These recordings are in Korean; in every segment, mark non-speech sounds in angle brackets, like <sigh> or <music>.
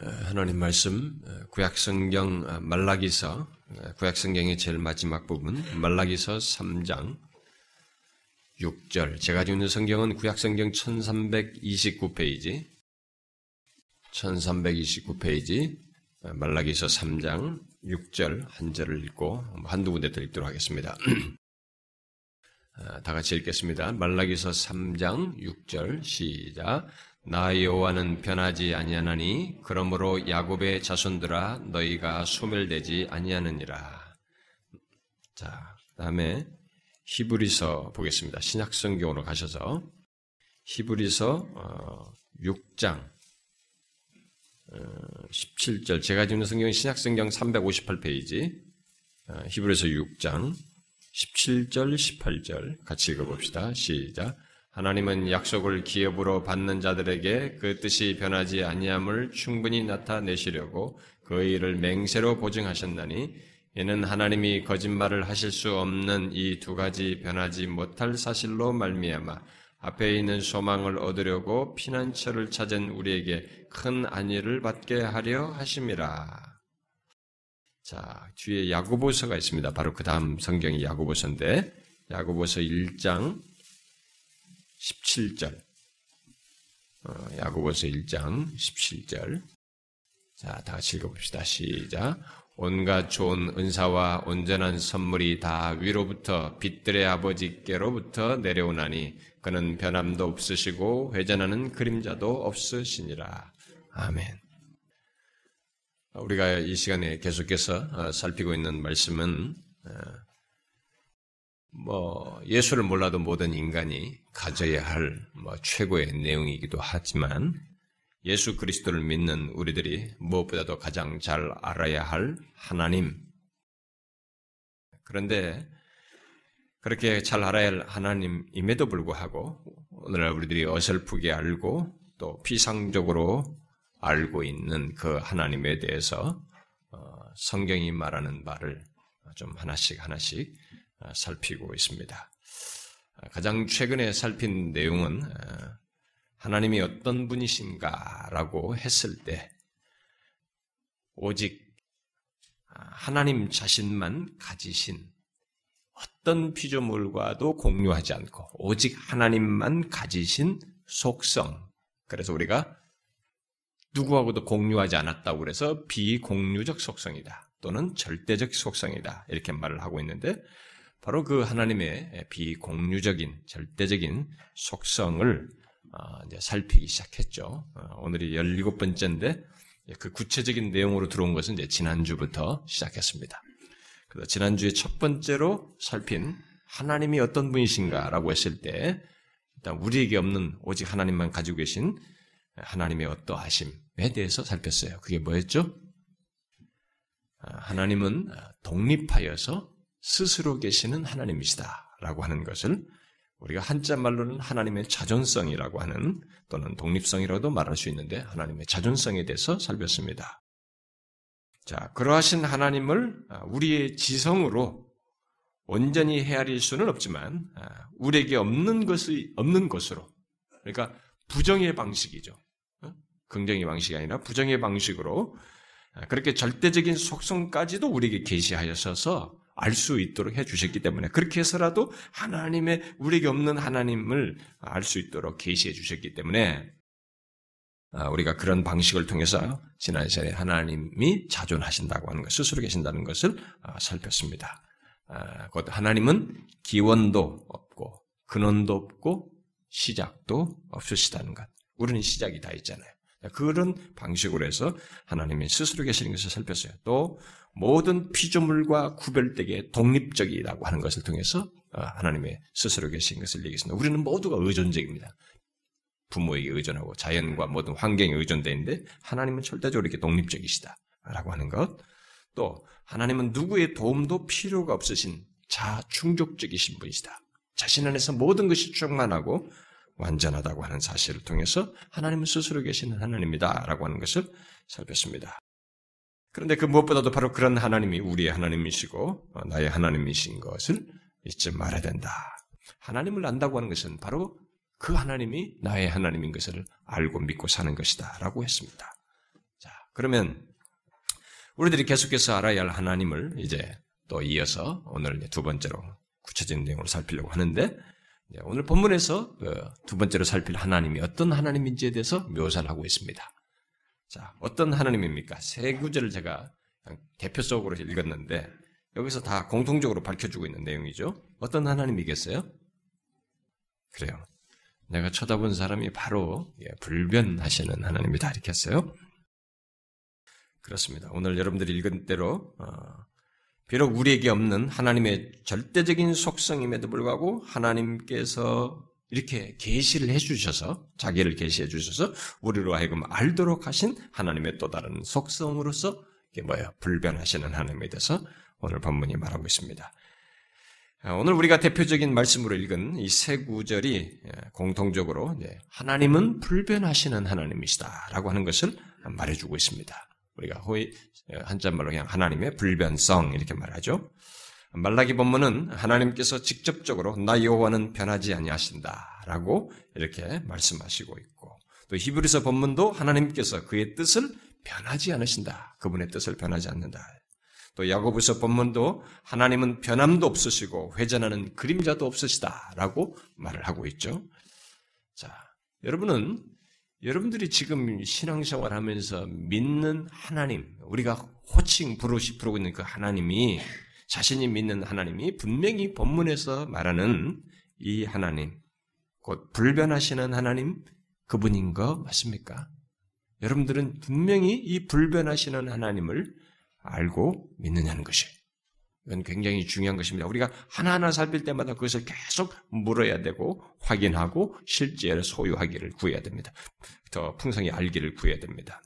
하나님 말씀 구약성경 말라기서 구약성경의 제일 마지막 부분 말라기서 3장 6절 제가 가지고 있는 성경은 구약성경 1329페이지 1329페이지 말라기서 3장 6절 한 절을 읽고 한두 군데 더 읽도록 하겠습니다. <clears throat> 다 같이 읽겠습니다. 말라기서 3장 6절 시작 나 여호와는 변하지 아니하나니 그러므로 야곱의 자손들아 너희가 소멸되지 아니하느니라. 자, 그다음에 히브리서 보겠습니다. 신약 성경으로 가셔서 히브리서 6장 어, 17절 어, 제가 지금 성경은 신약 성경 358페이지 어, 히브리서 6장 17절 18절 같이 읽어 봅시다. 시작. 하나님은 약속을 기업으로 받는 자들에게 그 뜻이 변하지 아니함을 충분히 나타내시려고 그 일을 맹세로 보증하셨나니 이는 하나님이 거짓말을 하실 수 없는 이 두 가지 변하지 못할 사실로 말미암아 앞에 있는 소망을 얻으려고 피난처를 찾은 우리에게 큰 안위를 받게 하려 하심이라. 자, 뒤에 야고보서가 있습니다. 바로 그 다음 성경이 야고보서인데 야고보서 1장 17절. 어, 야고보서 1장 17절. 자, 다 같이 읽어봅시다. 시작. 온갖 좋은 은사와 온전한 선물이 다 위로부터 빛들의 아버지께로부터 내려오나니 그는 변함도 없으시고 회전하는 그림자도 없으시니라. 아멘. 우리가 이 시간에 계속해서 어, 살피고 있는 말씀은 어, 뭐 예수를 몰라도 모든 인간이 가져야 할 뭐 최고의 내용이기도 하지만 예수 그리스도를 믿는 우리들이 무엇보다도 가장 잘 알아야 할 하나님. 그런데 그렇게 잘 알아야 할 하나님임에도 불구하고 오늘날 우리들이 어설프게 알고 또 피상적으로 알고 있는 그 하나님에 대해서 어, 성경이 말하는 바를 좀 하나씩 하나씩 어, 살피고 있습니다. 가장 최근에 살핀 내용은 어, 하나님이 어떤 분이신가라고 했을 때 오직 하나님 자신만 가지신 어떤 피조물과도 공유하지 않고 오직 하나님만 가지신 속성. 그래서 우리가 누구하고도 공유하지 않았다고 그래서 비공유적 속성이다. 또는 절대적 속성이다. 이렇게 말을 하고 있는데 바로 그 하나님의 비공유적인 절대적인 속성을 어, 살피기 시작했죠. 어, 오늘이 17번째인데 그 구체적인 내용으로 들어온 것은 이제 지난주부터 시작했습니다. 그래서 지난주에 첫 번째로 살핀 하나님이 어떤 분이신가라고 했을 때 일단 우리에게 없는 오직 하나님만 가지고 계신 하나님의 어떠하심에 대해서 살폈어요. 그게 뭐였죠? 아, 하나님은 독립하여서 스스로 계시는 하나님이시다 라고 하는 것을 우리가 한자 말로는 하나님의 자존성이라고 하는 또는 독립성이라고도 말할 수 있는데 하나님의 자존성에 대해서 살폈습니다. 자, 그러하신 하나님을 아, 우리의 지성으로 온전히 헤아릴 수는 없지만 아, 우리에게 없는 것이 없는 것으로 그러니까 부정의 방식이죠. 어? 긍정의 방식이 아니라 부정의 방식으로 아, 그렇게 절대적인 속성까지도 우리에게 계시하셔서 알 수 있도록 해 주셨기 때문에 그렇게 해서라도 하나님의 우리에게 없는 하나님을 알 수 있도록 계시해 주셨기 때문에 아, 우리가 그런 방식을 통해서 지난 시간에 하나님이 자존하신다고 하는 것, 스스로 계신다는 것을 아, 살폈습니다. 아, 곧 하나님은 기원도 없고 근원도 없고 시작도 없으시다는 것. 우리는 시작이 다 있잖아요. 그런 방식으로 해서 하나님이 스스로 계시는 것을 살폈어요. 또 모든 피조물과 구별되게 독립적이라고 하는 것을 통해서 하나님의 스스로 계신 것을 얘기했습니다. 우리는 모두가 의존적입니다. 부모에게 의존하고 자연과 모든 환경에 의존되어 있는데 하나님은 절대적으로 이렇게 독립적이시다라고 하는 것. 또 하나님은 누구의 도움도 필요가 없으신 자 충족적이신 분이시다. 자신 안에서 모든 것이 충만하고 완전하다고 하는 사실을 통해서 하나님은 스스로 계시는 하나님이다라고 하는 것을 살폈습니다. 그런데 그 무엇보다도 바로 그런 하나님이 우리의 하나님이시고 나의 하나님이신 것을 잊지 말아야 된다. 하나님을 안다고 하는 것은 바로 그 하나님이 나의 하나님인 것을 알고 믿고 사는 것이다. 라고 했습니다. 자, 그러면 우리들이 계속해서 알아야 할 하나님을 이제 또 이어서 오늘 두 번째로 구체적인 내용을 살피려고 하는데 오늘 본문에서 그 두 번째로 살필 하나님이 어떤 하나님인지에 대해서 묘사를 하고 있습니다. 자, 어떤 하나님입니까? 세 구절을 제가 대표적으로 읽었는데 여기서 다 공통적으로 밝혀주고 있는 내용이죠. 어떤 하나님이겠어요? 그래요. 내가 쳐다본 사람이 바로 예, 불변하시는 하나님이다 이렇게 했어요. 그렇습니다. 오늘 여러분들이 읽은 대로 어, 비록 우리에게 없는 하나님의 절대적인 속성임에도 불구하고 하나님께서 이렇게 계시를 해주셔서 자기를 계시해 주셔서 우리로 하여금 알도록 하신 하나님의 또 다른 속성으로서 이게 뭐예요? 불변하시는 하나님에 대해서 오늘 본문이 말하고 있습니다. 아, 오늘 우리가 대표적인 말씀으로 읽은 이 세 구절이 예, 공통적으로 하나님은 불변하시는 하나님이시다라고 하는 것을 말해주고 있습니다. 우리가 호의 예, 한자말로 그냥 하나님의 불변성 이렇게 말하죠. 말라기 본문은 하나님께서 직접적으로 나 여호와는 변하지 아니하신다라고 이렇게 말씀하시고 있고 또 히브리서 본문도 하나님께서 그의 뜻을 변하지 않으신다. 그분의 뜻을 변하지 않는다. 또 야고보서 본문도 하나님은 변함도 없으시고 회전하는 그림자도 없으시다라고 말을 하고 있죠. 자, 여러분은 여러분들이 지금 신앙생활 하면서 믿는 하나님, 우리가 호칭 부르시 부르고 있는 그 하나님이 자신이 믿는 하나님이 분명히 본문에서 말하는 이 하나님, 곧 불변하시는 하나님 그분인 거 맞습니까? 여러분들은 분명히 이 불변하시는 하나님을 알고 믿느냐는 것이 이건 굉장히 중요한 것입니다. 우리가 하나하나 살필 때마다 그것을 계속 물어야 되고 확인하고 실제로 소유하기를 구해야 됩니다. 더 풍성히 알기를 구해야 됩니다.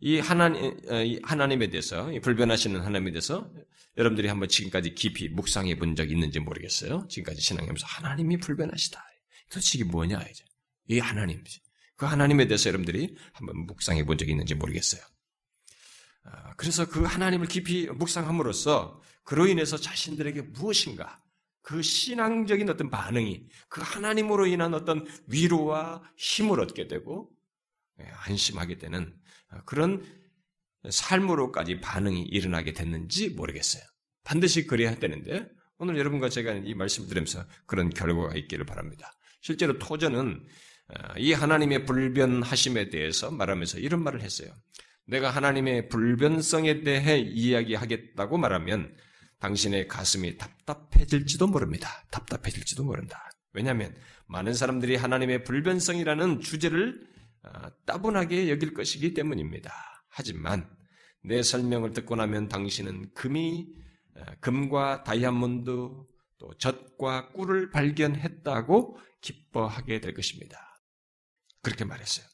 이 하나님, 어, 하나님에 대해서, 불변하시는 하나님에 대해서 여러분들이 한번 지금까지 깊이 묵상해 본적 있는지 모르겠어요. 지금까지 신앙하면서 하나님이 불변하시다. 도대체 이게 뭐냐, 이제. 이 하나님. 그 하나님에 대해서 여러분들이 한번 묵상해 본 적이 있는지 모르겠어요. 아, 그래서 그 하나님을 깊이 묵상함으로써 그로 인해서 자신들에게 무엇인가 그 신앙적인 어떤 반응이 그 하나님으로 인한 어떤 위로와 힘을 얻게 되고 예, 안심하게 되는 그런 삶으로까지 반응이 일어나게 됐는지 모르겠어요. 반드시 그래야 되는데 오늘 여러분과 제가 이 말씀을 들으면서 그런 결과가 있기를 바랍니다. 실제로 토저는 어, 이 하나님의 불변하심에 대해서 말하면서 이런 말을 했어요. 내가 하나님의 불변성에 대해 이야기하겠다고 말하면 당신의 가슴이 답답해질지도 모릅니다. 답답해질지도 모른다. 왜냐하면 많은 사람들이 하나님의 불변성이라는 주제를 어, 따분하게 여길 것이기 때문입니다. 하지만 내 설명을 듣고 나면 당신은 금이 어, 금과 다이아몬드 또 젖과 꿀을 발견했다고 기뻐하게 될 것입니다. 그렇게 말했어요.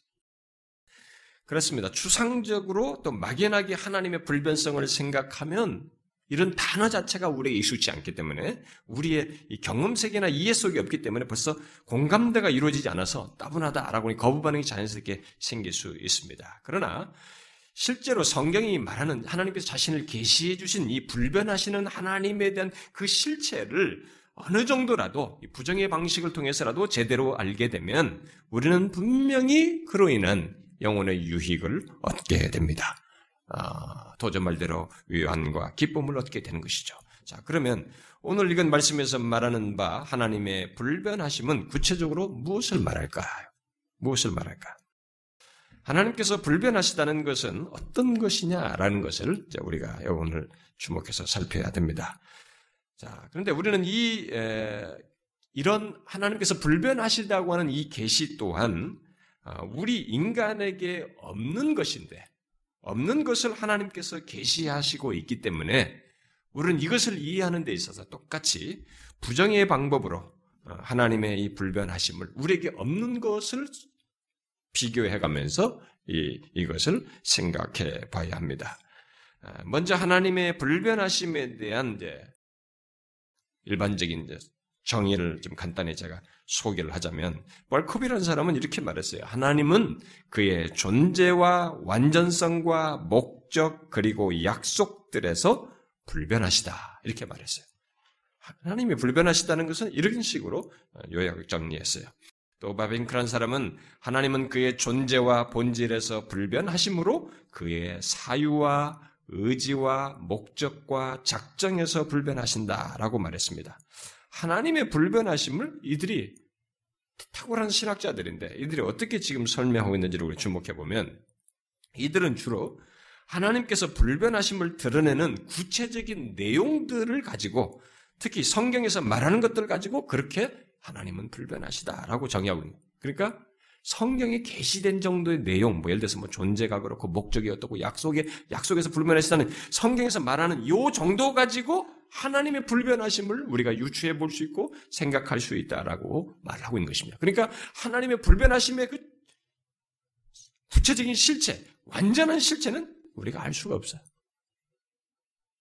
그렇습니다. 추상적으로 또 막연하게 하나님의 불변성을 생각하면 이런 단어 자체가 우리에게 익숙치 않기 때문에 우리의 경험 세계나 이해 속에 없기 때문에 벌써 공감대가 이루어지지 않아서 따분하다라고 거부 반응이 자연스럽게 생길 수 있습니다. 그러나 실제로 성경이 말하는 하나님께서 자신을 계시해 주신 이 불변하시는 하나님에 대한 그 실체를 어느 정도라도 부정의 방식을 통해서라도 제대로 알게 되면 우리는 분명히 그로 인한 영혼의 유익을 얻게 됩니다. 아, 도전 말대로 위안과 기쁨을 얻게 되는 것이죠. 자, 그러면 오늘 읽은 말씀에서 말하는 바 하나님의 불변하심은 구체적으로 무엇을 말할까요? 무엇을 말할까? 하나님께서 불변하시다는 것은 어떤 것이냐라는 것을 우리가 오늘 주목해서 살펴야 됩니다. 자, 그런데 우리는 이 에, 이런 하나님께서 불변하시다고 하는 이 계시 또한 아, 우리 인간에게 없는 것인데 없는 것을 하나님께서 계시하시고 있기 때문에 우리는 이것을 이해하는 데 있어서 똑같이 부정의 방법으로 어, 하나님의 이 불변하심을 우리에게 없는 것을 비교해 가면서 이, 이것을 생각해 봐야 합니다. 아, 먼저 하나님의 불변하심에 대한 이제 일반적인 정의를 좀 간단히 제가 소개를 하자면 벌컵이라는 사람은 이렇게 말했어요. 하나님은 그의 존재와 완전성과 목적 그리고 약속들에서 불변하시다 이렇게 말했어요. 하나님이 불변하시다는 것은 이런 식으로 요약 정리했어요. 또 바빙크란 사람은 하나님은 그의 존재와 본질에서 불변하심으로 그의 사유와 의지와 목적과 작정에서 불변하신다라고 말했습니다. 하나님의 불변하심을 이들이 탁월한 신학자들인데 이들이 어떻게 지금 설명하고 있는지를 우리 주목해 보면 이들은 주로 하나님께서 불변하심을 드러내는 구체적인 내용들을 가지고 특히 성경에서 말하는 것들을 가지고 그렇게 하나님은 불변하시다라고 정의하고 있는 거예요. 그러니까 성경에 게시된 정도의 내용, 뭐 예를 들어서 뭐 존재가 그렇고 목적이 어떻고 약속에 약속에서 불변하시다는 성경에서 말하는 요 정도 가지고 하나님의 불변하심을 우리가 유추해 볼 수 있고 생각할 수 있다라고 말하고 있는 것입니다. 그러니까 하나님의 불변하심의 그 구체적인 실체, 완전한 실체는 우리가 알 수가 없어요.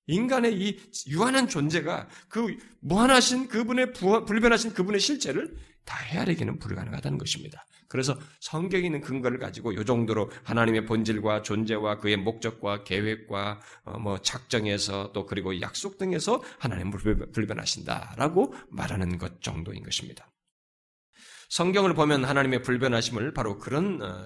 인간의 이 유한한 존재가 그 무한하신 그분의 불변하신 그분의 실체를 다 헤아리기는 불가능하다는 것입니다. 그래서 성경에 있는 근거를 가지고 이 정도로 하나님의 본질과 존재와 그의 목적과 계획과 어, 뭐 작정에서 또 그리고 약속 등에서 하나님을 불변하신다라고 말하는 것 정도인 것입니다. 성경을 보면 하나님의 불변하심을 바로 그런 어,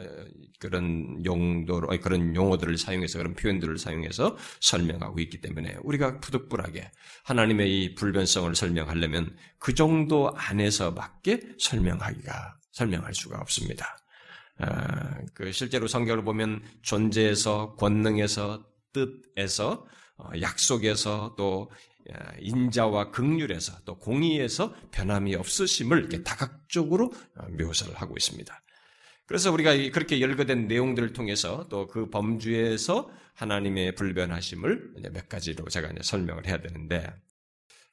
그런 용도로 그런 용어들을 사용해서 그런 표현들을 사용해서 설명하고 있기 때문에 우리가 푸득불하게 하나님의 이 불변성을 설명하려면 그 정도 안에서밖에 설명하기가 설명할 수가 없습니다. 아, 그 실제로 성경을 보면 존재에서 권능에서 뜻에서 어, 약속에서 또 인자와 극률에서 또 공의에서 변함이 없으심을 이렇게 다각적으로 어, 묘사를 하고 있습니다. 그래서 우리가 그렇게 열거된 내용들을 통해서 또 그 범주에서 하나님의 불변하심을 몇 가지로 제가 설명을 해야 되는데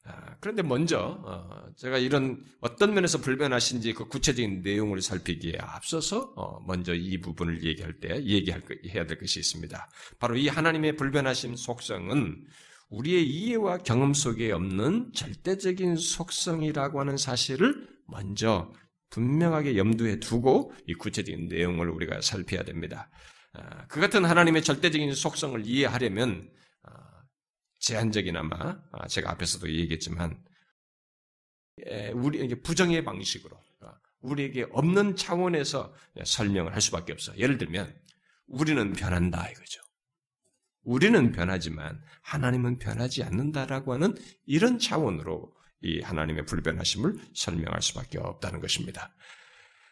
아, 그런데 먼저 어, 제가 이런 어떤 면에서 불변하신지 그 구체적인 내용을 살피기에 앞서서 어, 먼저 이 부분을 얘기할 때 얘기할 해야 될 것이 있습니다. 바로 이 하나님의 불변하심 속성은 우리의 이해와 경험 속에 없는 절대적인 속성이라고 하는 사실을 먼저 분명하게 염두에 두고 이 구체적인 내용을 우리가 살펴야 됩니다. 아, 그 같은 하나님의 절대적인 속성을 이해하려면 아, 제한적이나마 아, 제가 앞에서도 얘기했지만 우리 부정의 방식으로 우리에게 없는 차원에서 설명을 할 수밖에 없어. 예를 들면 우리는 변한다 이거죠. 우리는 변하지만 하나님은 변하지 않는다라고 하는 이런 차원으로 이 하나님의 불변하심을 설명할 수밖에 없다는 것입니다.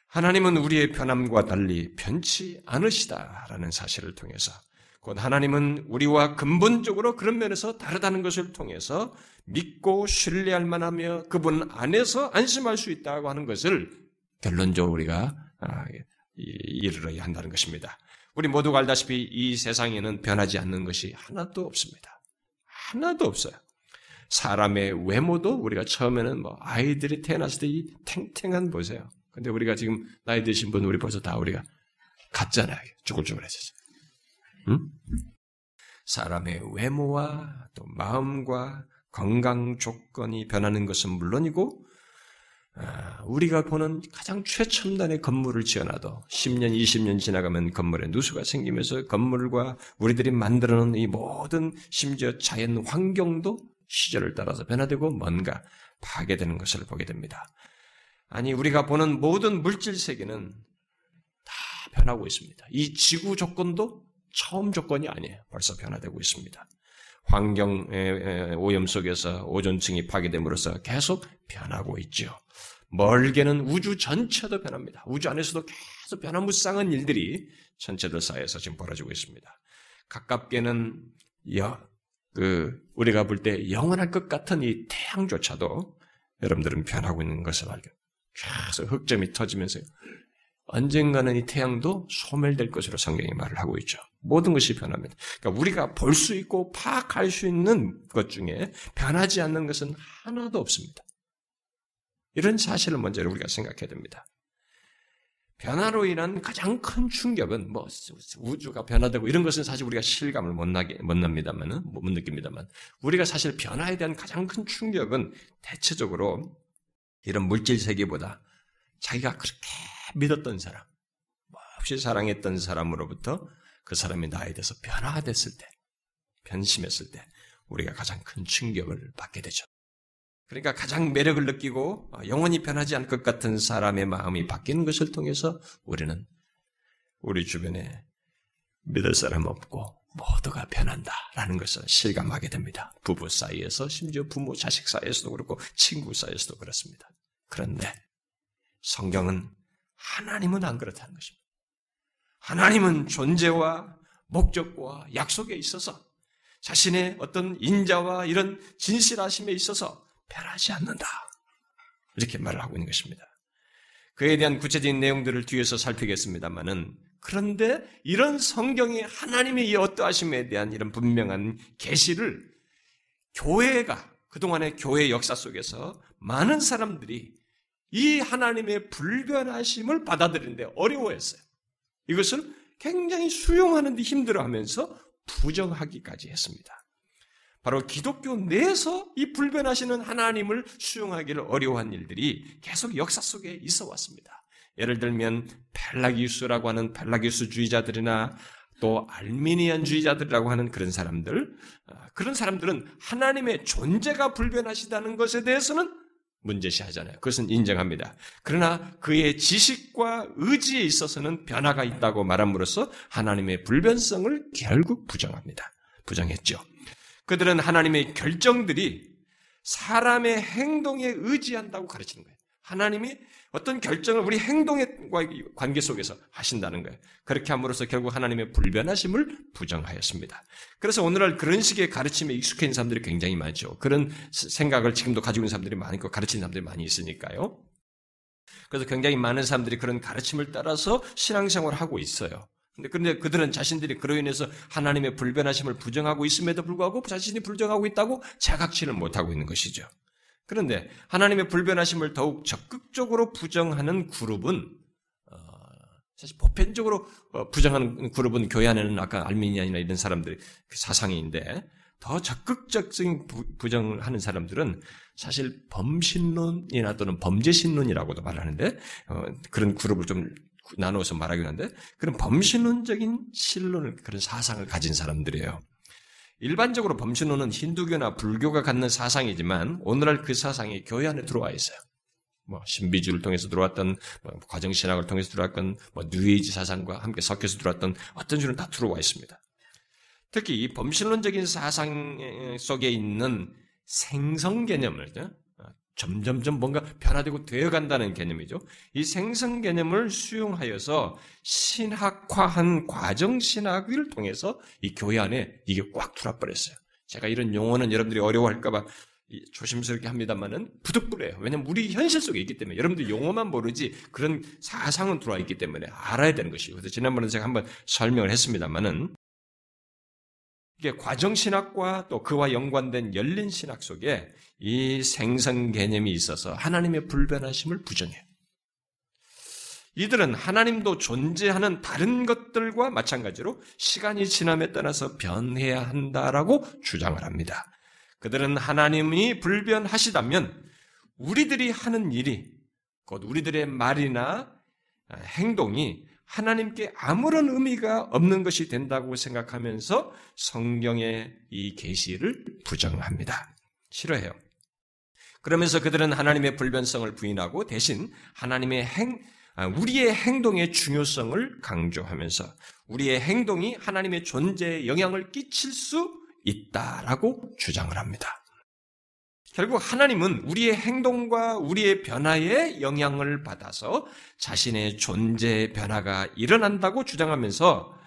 하나님은 우리의 변함과 달리 변치 않으시다라는 사실을 통해서 곧 하나님은 우리와 근본적으로 그런 면에서 다르다는 것을 통해서 믿고 신뢰할 만하며 그분 안에서 안심할 수 있다고 하는 것을 결론적으로 우리가 아, 이르러야 한다는 것입니다. 우리 모두가 알다시피 이 세상에는 변하지 않는 것이 하나도 없습니다. 하나도 없어요. 사람의 외모도 우리가 처음에는 뭐 아이들이 태어났을 때 이 탱탱한 보세요. 근데 우리가 지금 나이 드신 분 우리 벌써 다 우리가 같잖아요. 쭈글쭈글해졌어요. 응? 사람의 외모와 또 마음과 건강 조건이 변하는 것은 물론이고 아, 우리가 보는 가장 최첨단의 건물을 지어놔도 10년, 20년 지나가면 건물에 누수가 생기면서 건물과 우리들이 만들어 놓은 이 모든 심지어 자연 환경도 시절을 따라서 변화되고 뭔가 파괴되는 것을 보게 됩니다. 아니, 우리가 보는 모든 물질 세계는 다 변하고 있습니다. 이 지구 조건도 처음 조건이 아니에요. 벌써 변화되고 있습니다. 환경 오염 속에서 오존층이 파괴됨으로써 계속 변하고 있죠. 멀게는 우주 전체도 변합니다. 우주 안에서도 계속 변화무쌍한 일들이 전체들 사이에서 지금 벌어지고 있습니다. 가깝게는 여, 그 우리가 볼 때 영원할 것 같은 이 태양조차도 여러분들은 변하고 있는 것을 알게. 계속 흑점이 터지면서 언젠가는 이 태양도 소멸될 것으로 성경이 말을 하고 있죠. 모든 것이 변합니다. 그러니까 우리가 볼 수 있고 파악할 수 있는 것 중에 변하지 않는 것은 하나도 없습니다. 이런 사실을 먼저 우리가 생각해야 됩니다. 변화로 인한 가장 큰 충격은 뭐 우주가 변화되고 이런 것은 사실 우리가 실감을 못 나게 못 납니다만은 못 느낍니다만 우리가 사실 변화에 대한 가장 큰 충격은 대체적으로 이런 물질 세계보다 자기가 그렇게 믿었던 사람, 없이 사랑했던 사람으로부터 그 사람이 나에 대해서 변화됐을 때, 변심했을 때 우리가 가장 큰 충격을 받게 되죠. 그러니까 가장 매력을 느끼고 영원히 변하지 않을 것 같은 사람의 마음이 바뀌는 것을 통해서 우리는 우리 주변에 믿을 사람 없고 모두가 변한다라는 것을 실감하게 됩니다. 부부 사이에서 심지어 부모 자식 사이에서도 그렇고 친구 사이에서도 그렇습니다. 그런데 성경은 하나님은 안 그렇다는 것입니다. 하나님은 존재와 목적과 약속에 있어서 자신의 어떤 인자와 이런 진실하심에 있어서 변하지 않는다. 이렇게 말을 하고 있는 것입니다. 그에 대한 구체적인 내용들을 뒤에서 살피겠습니다만은 그런데 이런 성경이 하나님의 이 어떠하심에 대한 이런 분명한 계시를 교회가 그동안의 교회 역사 속에서 많은 사람들이 이 하나님의 불변하심을 받아들이는데 어려워했어요. 이것을 굉장히 수용하는데 힘들어하면서 부정하기까지 했습니다. 바로 기독교 내에서 이 불변하시는 하나님을 수용하기를 어려워한 일들이 계속 역사 속에 있어 왔습니다. 예를 들면 펠라기우스라고 하는 펠라기우스주의자들이나 또 알미니안주의자들이라고 하는 그런 사람들, 아, 그런 사람들은 하나님의 존재가 불변하시다는 것에 대해서는 문제시하잖아요. 그것은 인정합니다. 그러나 그의 지식과 의지에 있어서는 변화가 있다고 말함으로써 하나님의 불변성을 결국 부정합니다. 부정했죠. 그들은 하나님의 결정들이 사람의 행동에 의지한다고 가르치는 거예요. 하나님이 어떤 결정을 우리 행동의 관계 속에서 하신다는 거예요. 그렇게 함으로써 결국 하나님의 불변하심을 부정하였습니다. 그래서 오늘날 그런 식의 가르침에 익숙해 있는 사람들이 굉장히 많죠. 그런 생각을 지금도 가지고 있는 사람들이 많고 가르치는 사람들이 많이 있으니까요. 그래서 굉장히 많은 사람들이 그런 가르침을 따라서 신앙생활을 하고 있어요. 근데 그들은 자신들이 그로 인해서 하나님의 불변하심을 부정하고 있음에도 불구하고 자신이 불정하고 있다고 자각치를 못하고 있는 것이죠. 그런데 하나님의 불변하심을 더욱 적극적으로 부정하는 그룹은 어, 사실 보편적으로 어, 부정하는 그룹은 교회 안에는 아까 알미니안이나 이런 사람들이 그 사상인데 더 적극적인 부정을 하는 사람들은 사실 범신론이나 또는 범죄신론이라고도 말하는데 어, 그런 그룹을 좀 나누어서 말하긴 한데 그런 범신론적인 신론을 그런 사상을 가진 사람들이에요. 일반적으로 범신론은 힌두교나 불교가 갖는 사상이지만 오늘날 그 사상이 교회 안에 들어와 있어요. 뭐 신비주의를 통해서 들어왔던 뭐 과정 신학을 통해서 들어왔던 뭐 뉴에이지 사상과 함께 섞여서 들어왔던 어떤 줄은 다 들어와 있습니다. 특히 이 범신론적인 사상 속에 있는 생성 개념을 점점점 뭔가 변화되고 되어간다는 개념이죠. 이 생성 개념을 수용하여서 신학화한 과정 신학을 통해서 이 교회 안에 이게 꽉 들어버렸어요. 제가 이런 용어는 여러분들이 어려워할까봐 조심스럽게 합니다만은 부득불해요. 왜냐면 우리 현실 속에 있기 때문에 여러분들 용어만 모르지 그런 사상은 들어와 있기 때문에 알아야 되는 것이고 그래서 지난번에 제가 한번 설명을 했습니다만은 이게 과정신학과 또 그와 연관된 열린 신학 속에 이 생성 개념이 있어서 하나님의 불변하심을 부정해요. 이들은 하나님도 존재하는 다른 것들과 마찬가지로 시간이 지남에 따라서 변해야 한다라고 주장을 합니다. 그들은 하나님이 불변하시다면 우리들이 하는 일이 곧 우리들의 말이나 행동이 하나님께 아무런 의미가 없는 것이 된다고 생각하면서 성경의 이 계시를 부정합니다. 싫어해요. 그러면서 그들은 하나님의 불변성을 부인하고 대신 하나님의 행, 아, 우리의 행동의 중요성을 강조하면서 우리의 행동이 하나님의 존재에 영향을 끼칠 수 있다라고 주장을 합니다. 결국 하나님은 우리의 행동과 우리의 변화에 영향을 받아서 자신의 존재의 변화가 일어난다고 주장하면서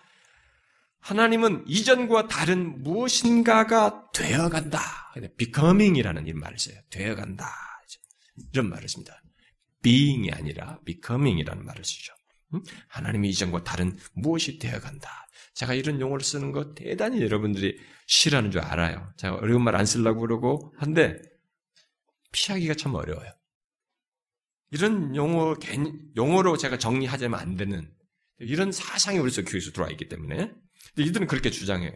하나님은 이전과 다른 무엇인가가 되어간다. becoming이라는 이 말을 써요. 되어간다. 이런 말을 씁니다. being이 아니라 becoming이라는 말을 쓰죠. 하나님이 이전과 다른 무엇이 되어간다. 제가 이런 용어를 쓰는 거 대단히 여러분들이 싫어하는 줄 알아요. 제가 어려운 말 안 쓰려고 그러고 한데 피하기가 참 어려워요. 이런 용어, 용어로 제가 정리하자면 안 되는 이런 사상이 우리 속 교회에서 들어와 있기 때문에 이들은 그렇게 주장해요.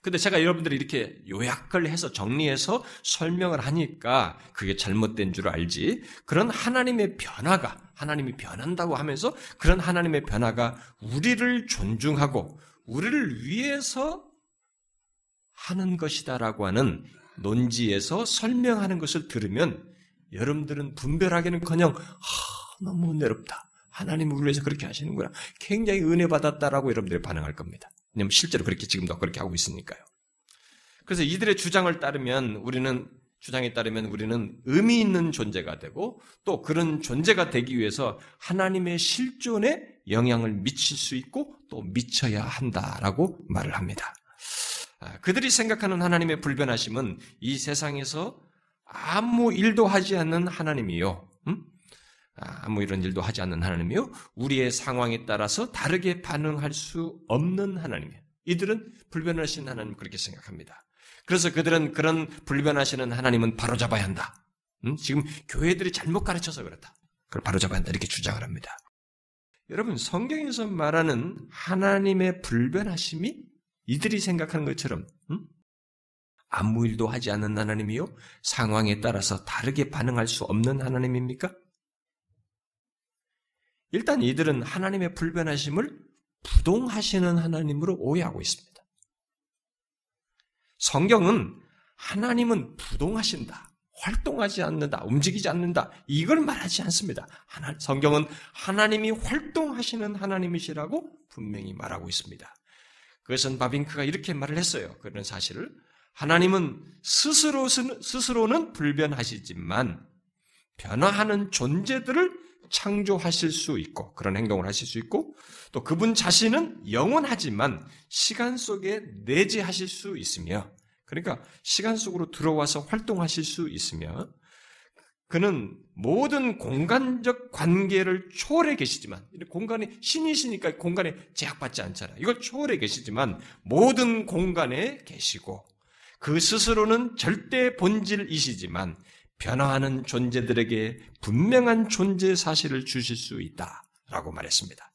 근데 제가 여러분들이 이렇게 요약을 해서 정리해서 설명을 하니까 그게 잘못된 줄 알지. 그런 하나님의 변화가, 하나님이 변한다고 하면서 그런 하나님의 변화가 우리를 존중하고 우리를 위해서 하는 것이다라고 하는 논지에서 설명하는 것을 들으면 여러분들은 분별하기는커녕 아, 너무 은혜롭다. 하나님 우리 위해서 그렇게 하시는구나. 굉장히 은혜 받았다라고 여러분들이 반응할 겁니다. 왜냐면 실제로 그렇게 지금도 그렇게 하고 있으니까요. 그래서 이들의 주장을 따르면 우리는 주장에 따르면 우리는 의미 있는 존재가 되고 또 그런 존재가 되기 위해서 하나님의 실존에 영향을 미칠 수 있고 또 미쳐야 한다라고 말을 합니다. 아, 그들이 생각하는 하나님의 불변하심은 이 세상에서 아무 일도 하지 않는 하나님이요. 음? 아, 아무 이런 일도 하지 않는 하나님이요. 우리의 상황에 따라서 다르게 반응할 수 없는 하나님이에요. 이들은 불변하신 하나님 그렇게 생각합니다. 그래서 그들은 그런 불변하시는 하나님은 바로잡아야 한다. 음? 지금 교회들이 잘못 가르쳐서 그렇다. 그걸 바로잡아야 한다. 이렇게 주장을 합니다. 여러분, 성경에서 말하는 하나님의 불변하심이 이들이 생각하는 것처럼, 음? 아무 일도 하지 않는 하나님이요? 상황에 따라서 다르게 반응할 수 없는 하나님입니까? 일단 이들은 하나님의 불변하심을 부동하시는 하나님으로 오해하고 있습니다. 성경은 하나님은 부동하신다. 활동하지 않는다. 움직이지 않는다. 이걸 말하지 않습니다. 하나, 성경은 하나님이 활동하시는 하나님이시라고 분명히 말하고 있습니다. 그것은 바빙크가 이렇게 말을 했어요. 그런 사실을. 하나님은 스스로, 스스로는 불변하시지만 변화하는 존재들을 창조하실 수 있고 그런 행동을 하실 수 있고 또 그분 자신은 영원하지만 시간 속에 내재하실 수 있으며 그러니까 시간 속으로 들어와서 활동하실 수 있으며 그는 모든 공간적 관계를 초월해 계시지만 공간이 신이시니까 공간에 제약받지 않잖아요. 이걸 초월해 계시지만 모든 공간에 계시고 그 스스로는 절대 본질이시지만 변화하는 존재들에게 분명한 존재 사실을 주실 수 있다 라고 말했습니다.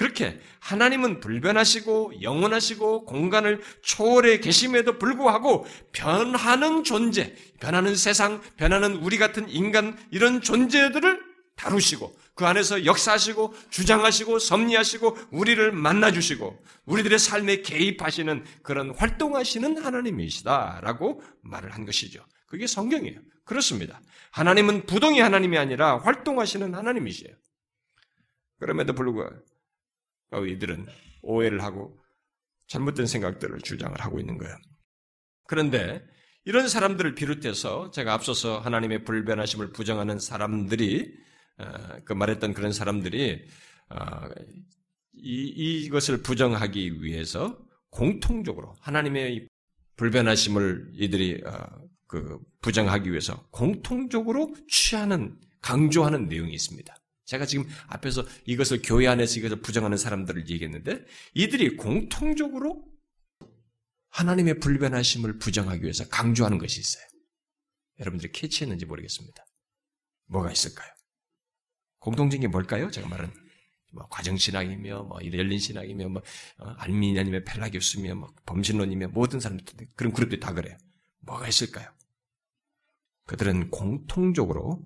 그렇게 하나님은 불변하시고 영원하시고 공간을 초월해 계심에도 불구하고 변하는 존재, 변하는 세상, 변하는 우리 같은 인간 이런 존재들을 다루시고 그 안에서 역사하시고 주장하시고 섭리하시고 우리를 만나 주시고 우리들의 삶에 개입하시는 그런 활동하시는 하나님이시다라고 말을 한 것이죠. 그게 성경이에요. 그렇습니다. 하나님은 부동의 하나님이 아니라 활동하시는 하나님이시에요. 그럼에도 불구하고 이들은 오해를 하고 잘못된 생각들을 주장을 하고 있는 거예요. 그런데 이런 사람들을 비롯해서 제가 앞서서 하나님의 불변하심을 부정하는 사람들이 어, 그 말했던 그런 사람들이 어, 이, 이것을 부정하기 위해서 공통적으로 하나님의 불변하심을 이들이 어, 그 부정하기 위해서 공통적으로 취하는 강조하는 내용이 있습니다. 제가 지금 앞에서 이것을 교회 안에서 이것을 부정하는 사람들을 얘기했는데 이들이 공통적으로 하나님의 불변하심을 부정하기 위해서 강조하는 것이 있어요. 여러분들이 캐치했는지 모르겠습니다. 뭐가 있을까요? 공통적인 게 뭘까요? 제가 말한 뭐 과정신학이며 뭐 열린신학이며 뭐 어, 알미니아님의 펠라기우스며 뭐 범신론이며 모든 사람들 그런 그룹들이 다 그래요. 뭐가 있을까요? 그들은 공통적으로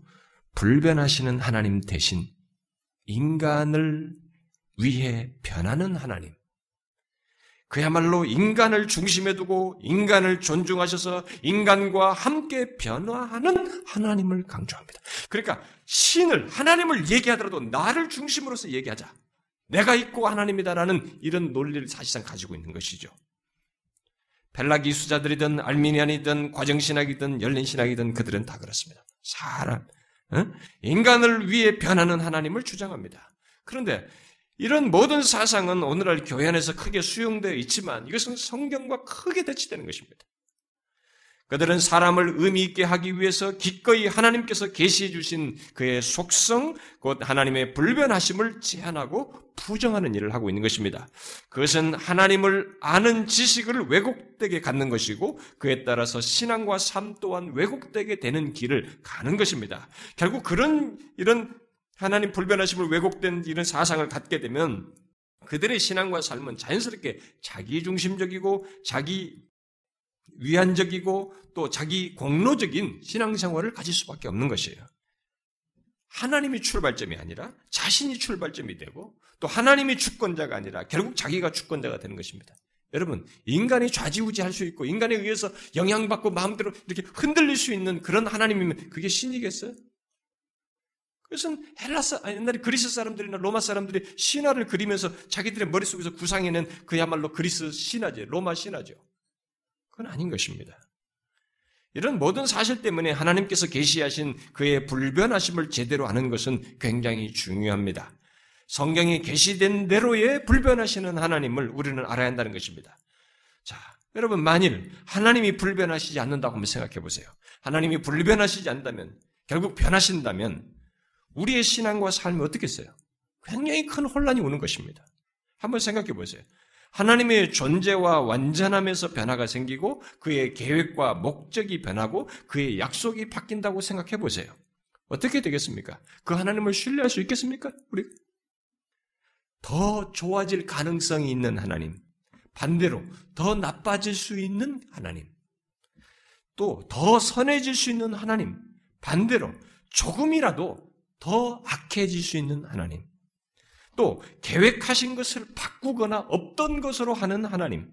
불변하시는 하나님 대신 인간을 위해 변하는 하나님. 그야말로 인간을 중심에 두고 인간을 존중하셔서 인간과 함께 변화하는 하나님을 강조합니다. 그러니까 신을, 하나님을 얘기하더라도 나를 중심으로서 얘기하자. 내가 있고 하나님이다라는 이런 논리를 사실상 가지고 있는 것이죠. 벨라기 수자들이든 알미니안이든 과정신학이든 열린신학이든 그들은 다 그렇습니다. 사람, 어? 인간을 위해 변하는 하나님을 주장합니다. 그런데 이런 모든 사상은 오늘날 교회 안에서 크게 수용되어 있지만 이것은 성경과 크게 대치되는 것입니다. 그들은 사람을 의미 있게 하기 위해서 기꺼이 하나님께서 계시해 주신 그의 속성, 곧 하나님의 불변하심을 제한하고 부정하는 일을 하고 있는 것입니다. 그것은 하나님을 아는 지식을 왜곡되게 갖는 것이고 그에 따라서 신앙과 삶 또한 왜곡되게 되는 길을 가는 것입니다. 결국 그런 이런 하나님 불변하심을 왜곡된 이런 사상을 갖게 되면 그들의 신앙과 삶은 자연스럽게 자기중심적이고 자기 위안적이고 또 자기 공로적인 신앙생활을 가질 수밖에 없는 것이에요. 하나님이 출발점이 아니라 자신이 출발점이 되고 또 하나님이 주권자가 아니라 결국 자기가 주권자가 되는 것입니다. 여러분, 인간이 좌지우지할 수 있고 인간에 의해서 영향받고 마음대로 이렇게 흔들릴 수 있는 그런 하나님이면 그게 신이겠어요? 그것은 헬라스 옛날에 그리스 사람들이나 로마 사람들이 신화를 그리면서 자기들의 머릿속에서 구상해낸 그야말로 그리스 신화죠. 로마 신화죠. 그건 아닌 것입니다. 이런 모든 사실 때문에 하나님께서 계시하신 그의 불변하심을 제대로 아는 것은 굉장히 중요합니다. 성경에 계시된 대로의 불변하시는 하나님을 우리는 알아야 한다는 것입니다. 자, 여러분 만일 하나님이 불변하시지 않는다고 한번 생각해 보세요. 하나님이 불변하시지 않다면 결국 변하신다면 우리의 신앙과 삶이 어떻겠어요? 굉장히 큰 혼란이 오는 것입니다. 한번 생각해 보세요. 하나님의 존재와 완전함에서 변화가 생기고 그의 계획과 목적이 변하고 그의 약속이 바뀐다고 생각해 보세요. 어떻게 되겠습니까? 그 하나님을 신뢰할 수 있겠습니까? 우리 더 좋아질 가능성이 있는 하나님, 반대로 더 나빠질 수 있는 하나님, 또 더 선해질 수 있는 하나님, 반대로 조금이라도 더 악해질 수 있는 하나님. 또 계획하신 것을 바꾸거나 없던 것으로 하는 하나님.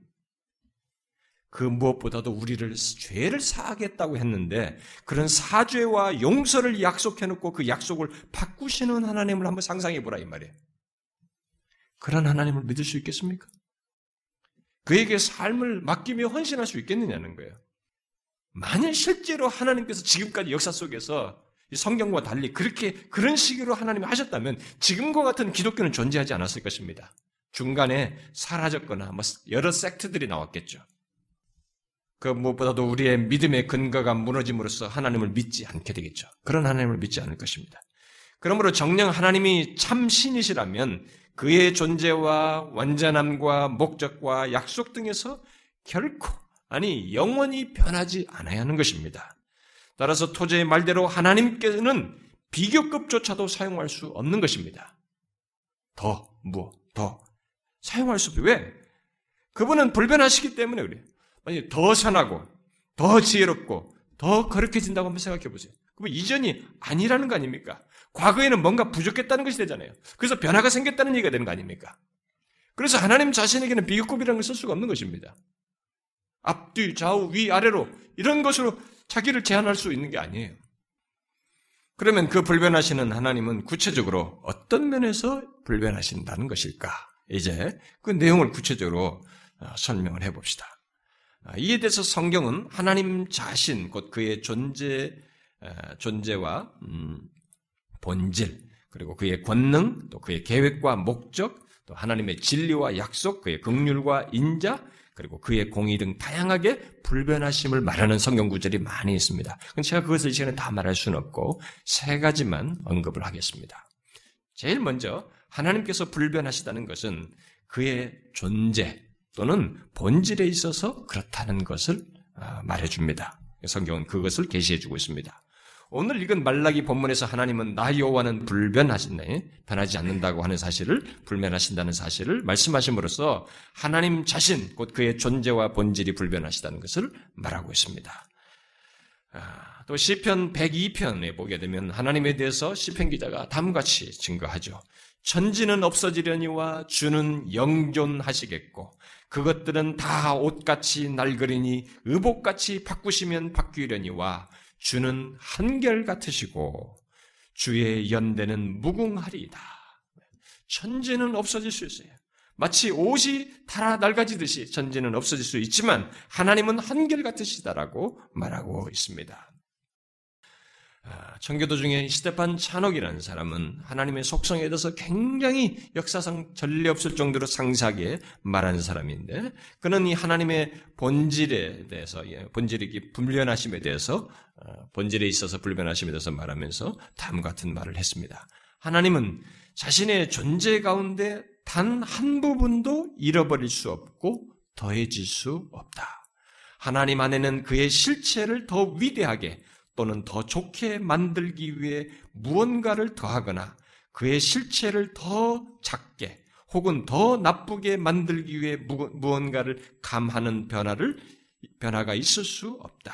그 무엇보다도 우리를 죄를 사하겠다고 했는데 그런 사죄와 용서를 약속해 놓고 그 약속을 바꾸시는 하나님을 한번 상상해 보라 이 말이에요. 그런 하나님을 믿을 수 있겠습니까? 그에게 삶을 맡기며 헌신할 수 있겠느냐는 거예요. 만일 실제로 하나님께서 지금까지 역사 속에서 성경과 달리 그렇게 그런 식으로 하나님이 하셨다면 지금과 같은 기독교는 존재하지 않았을 것입니다. 중간에 사라졌거나 뭐 여러 섹트들이 나왔겠죠. 그 무엇보다도 우리의 믿음의 근거가 무너짐으로써 하나님을 믿지 않게 되겠죠. 그런 하나님을 믿지 않을 것입니다. 그러므로 정령 하나님이 참 신이시라면 그의 존재와 완전함과 목적과 약속 등에서 결코 아니 영원히 변하지 않아야 하는 것입니다. 따라서 토제의 말대로 하나님께서는 비교급조차도 사용할 수 없는 것입니다. 더, 무엇, 더. 사용할 수 없어요. 왜? 그분은 불변하시기 때문에 그래요. 만약 더 선하고, 더 지혜롭고, 더 거룩해진다고 한번 생각해 보세요. 그럼 이전이 아니라는 거 아닙니까? 과거에는 뭔가 부족했다는 것이 되잖아요. 그래서 변화가 생겼다는 얘기가 되는 거 아닙니까? 그래서 하나님 자신에게는 비교급이라는 걸 쓸 수가 없는 것입니다. 앞뒤, 좌우, 위, 아래로 이런 것으로 자기를 제한할 수 있는 게 아니에요. 그러면 그 불변하시는 하나님은 구체적으로 어떤 면에서 불변하신다는 것일까? 이제 그 내용을 구체적으로 어, 설명을 해봅시다. 아, 이에 대해서 성경은 하나님 자신, 곧 그의 존재, 존재와 음, 본질, 그리고 그의 권능, 또 그의 계획과 목적, 또 하나님의 진리와 약속, 그의 긍휼과 인자, 그리고 그의 공의 등 다양하게 불변하심을 말하는 성경 구절이 많이 있습니다. 제가 그것을 이 시간에 다 말할 수는 없고 세 가지만 언급을 하겠습니다. 제일 먼저 하나님께서 불변하시다는 것은 그의 존재 또는 본질에 있어서 그렇다는 것을 아, 말해줍니다. 성경은 그것을 계시해주고 있습니다. 오늘 읽은 말라기 본문에서 하나님은 나 여호와는 불변하신네 변하지 않는다고 하는 사실을 불변하신다는 사실을 말씀하심으로써 하나님 자신 곧 그의 존재와 본질이 불변하시다는 것을 말하고 있습니다. 아, 또 시편 102편에 보게 되면 하나님에 대해서 시편 기자가 다음같이 증거하죠. 천지는 없어지려니와 주는 영존하시겠고 그것들은 다 옷같이 날그리니 의복같이 바꾸시면 바뀌려니와 주는 한결 같으시고 주의 연대는 무궁하리이다. 천지는 없어질 수 있어요. 마치 옷이 달아 낡아지듯이 천지는 없어질 수 있지만 하나님은 한결 같으시다라고 말하고 있습니다. 아, 청교도 중에 시테판 찬옥이라는 사람은 하나님의 속성에 대해서 굉장히 역사상 전례 없을 정도로 상세하게 말하는 사람인데 그는 이 하나님의 본질에 대해서 예, 본질이 불변하심에 대해서 어, 본질에 있어서 불변하심에 대해서 말하면서 다음 같은 말을 했습니다. 하나님은 자신의 존재 가운데 단 한 부분도 잃어버릴 수 없고 더해질 수 없다. 하나님 안에는 그의 실체를 더 위대하게 또는 더 좋게 만들기 위해 무언가를 더하거나 그의 실체를 더 작게 혹은 더 나쁘게 만들기 위해 무언가를 감하는 변화를 변화가 있을 수 없다.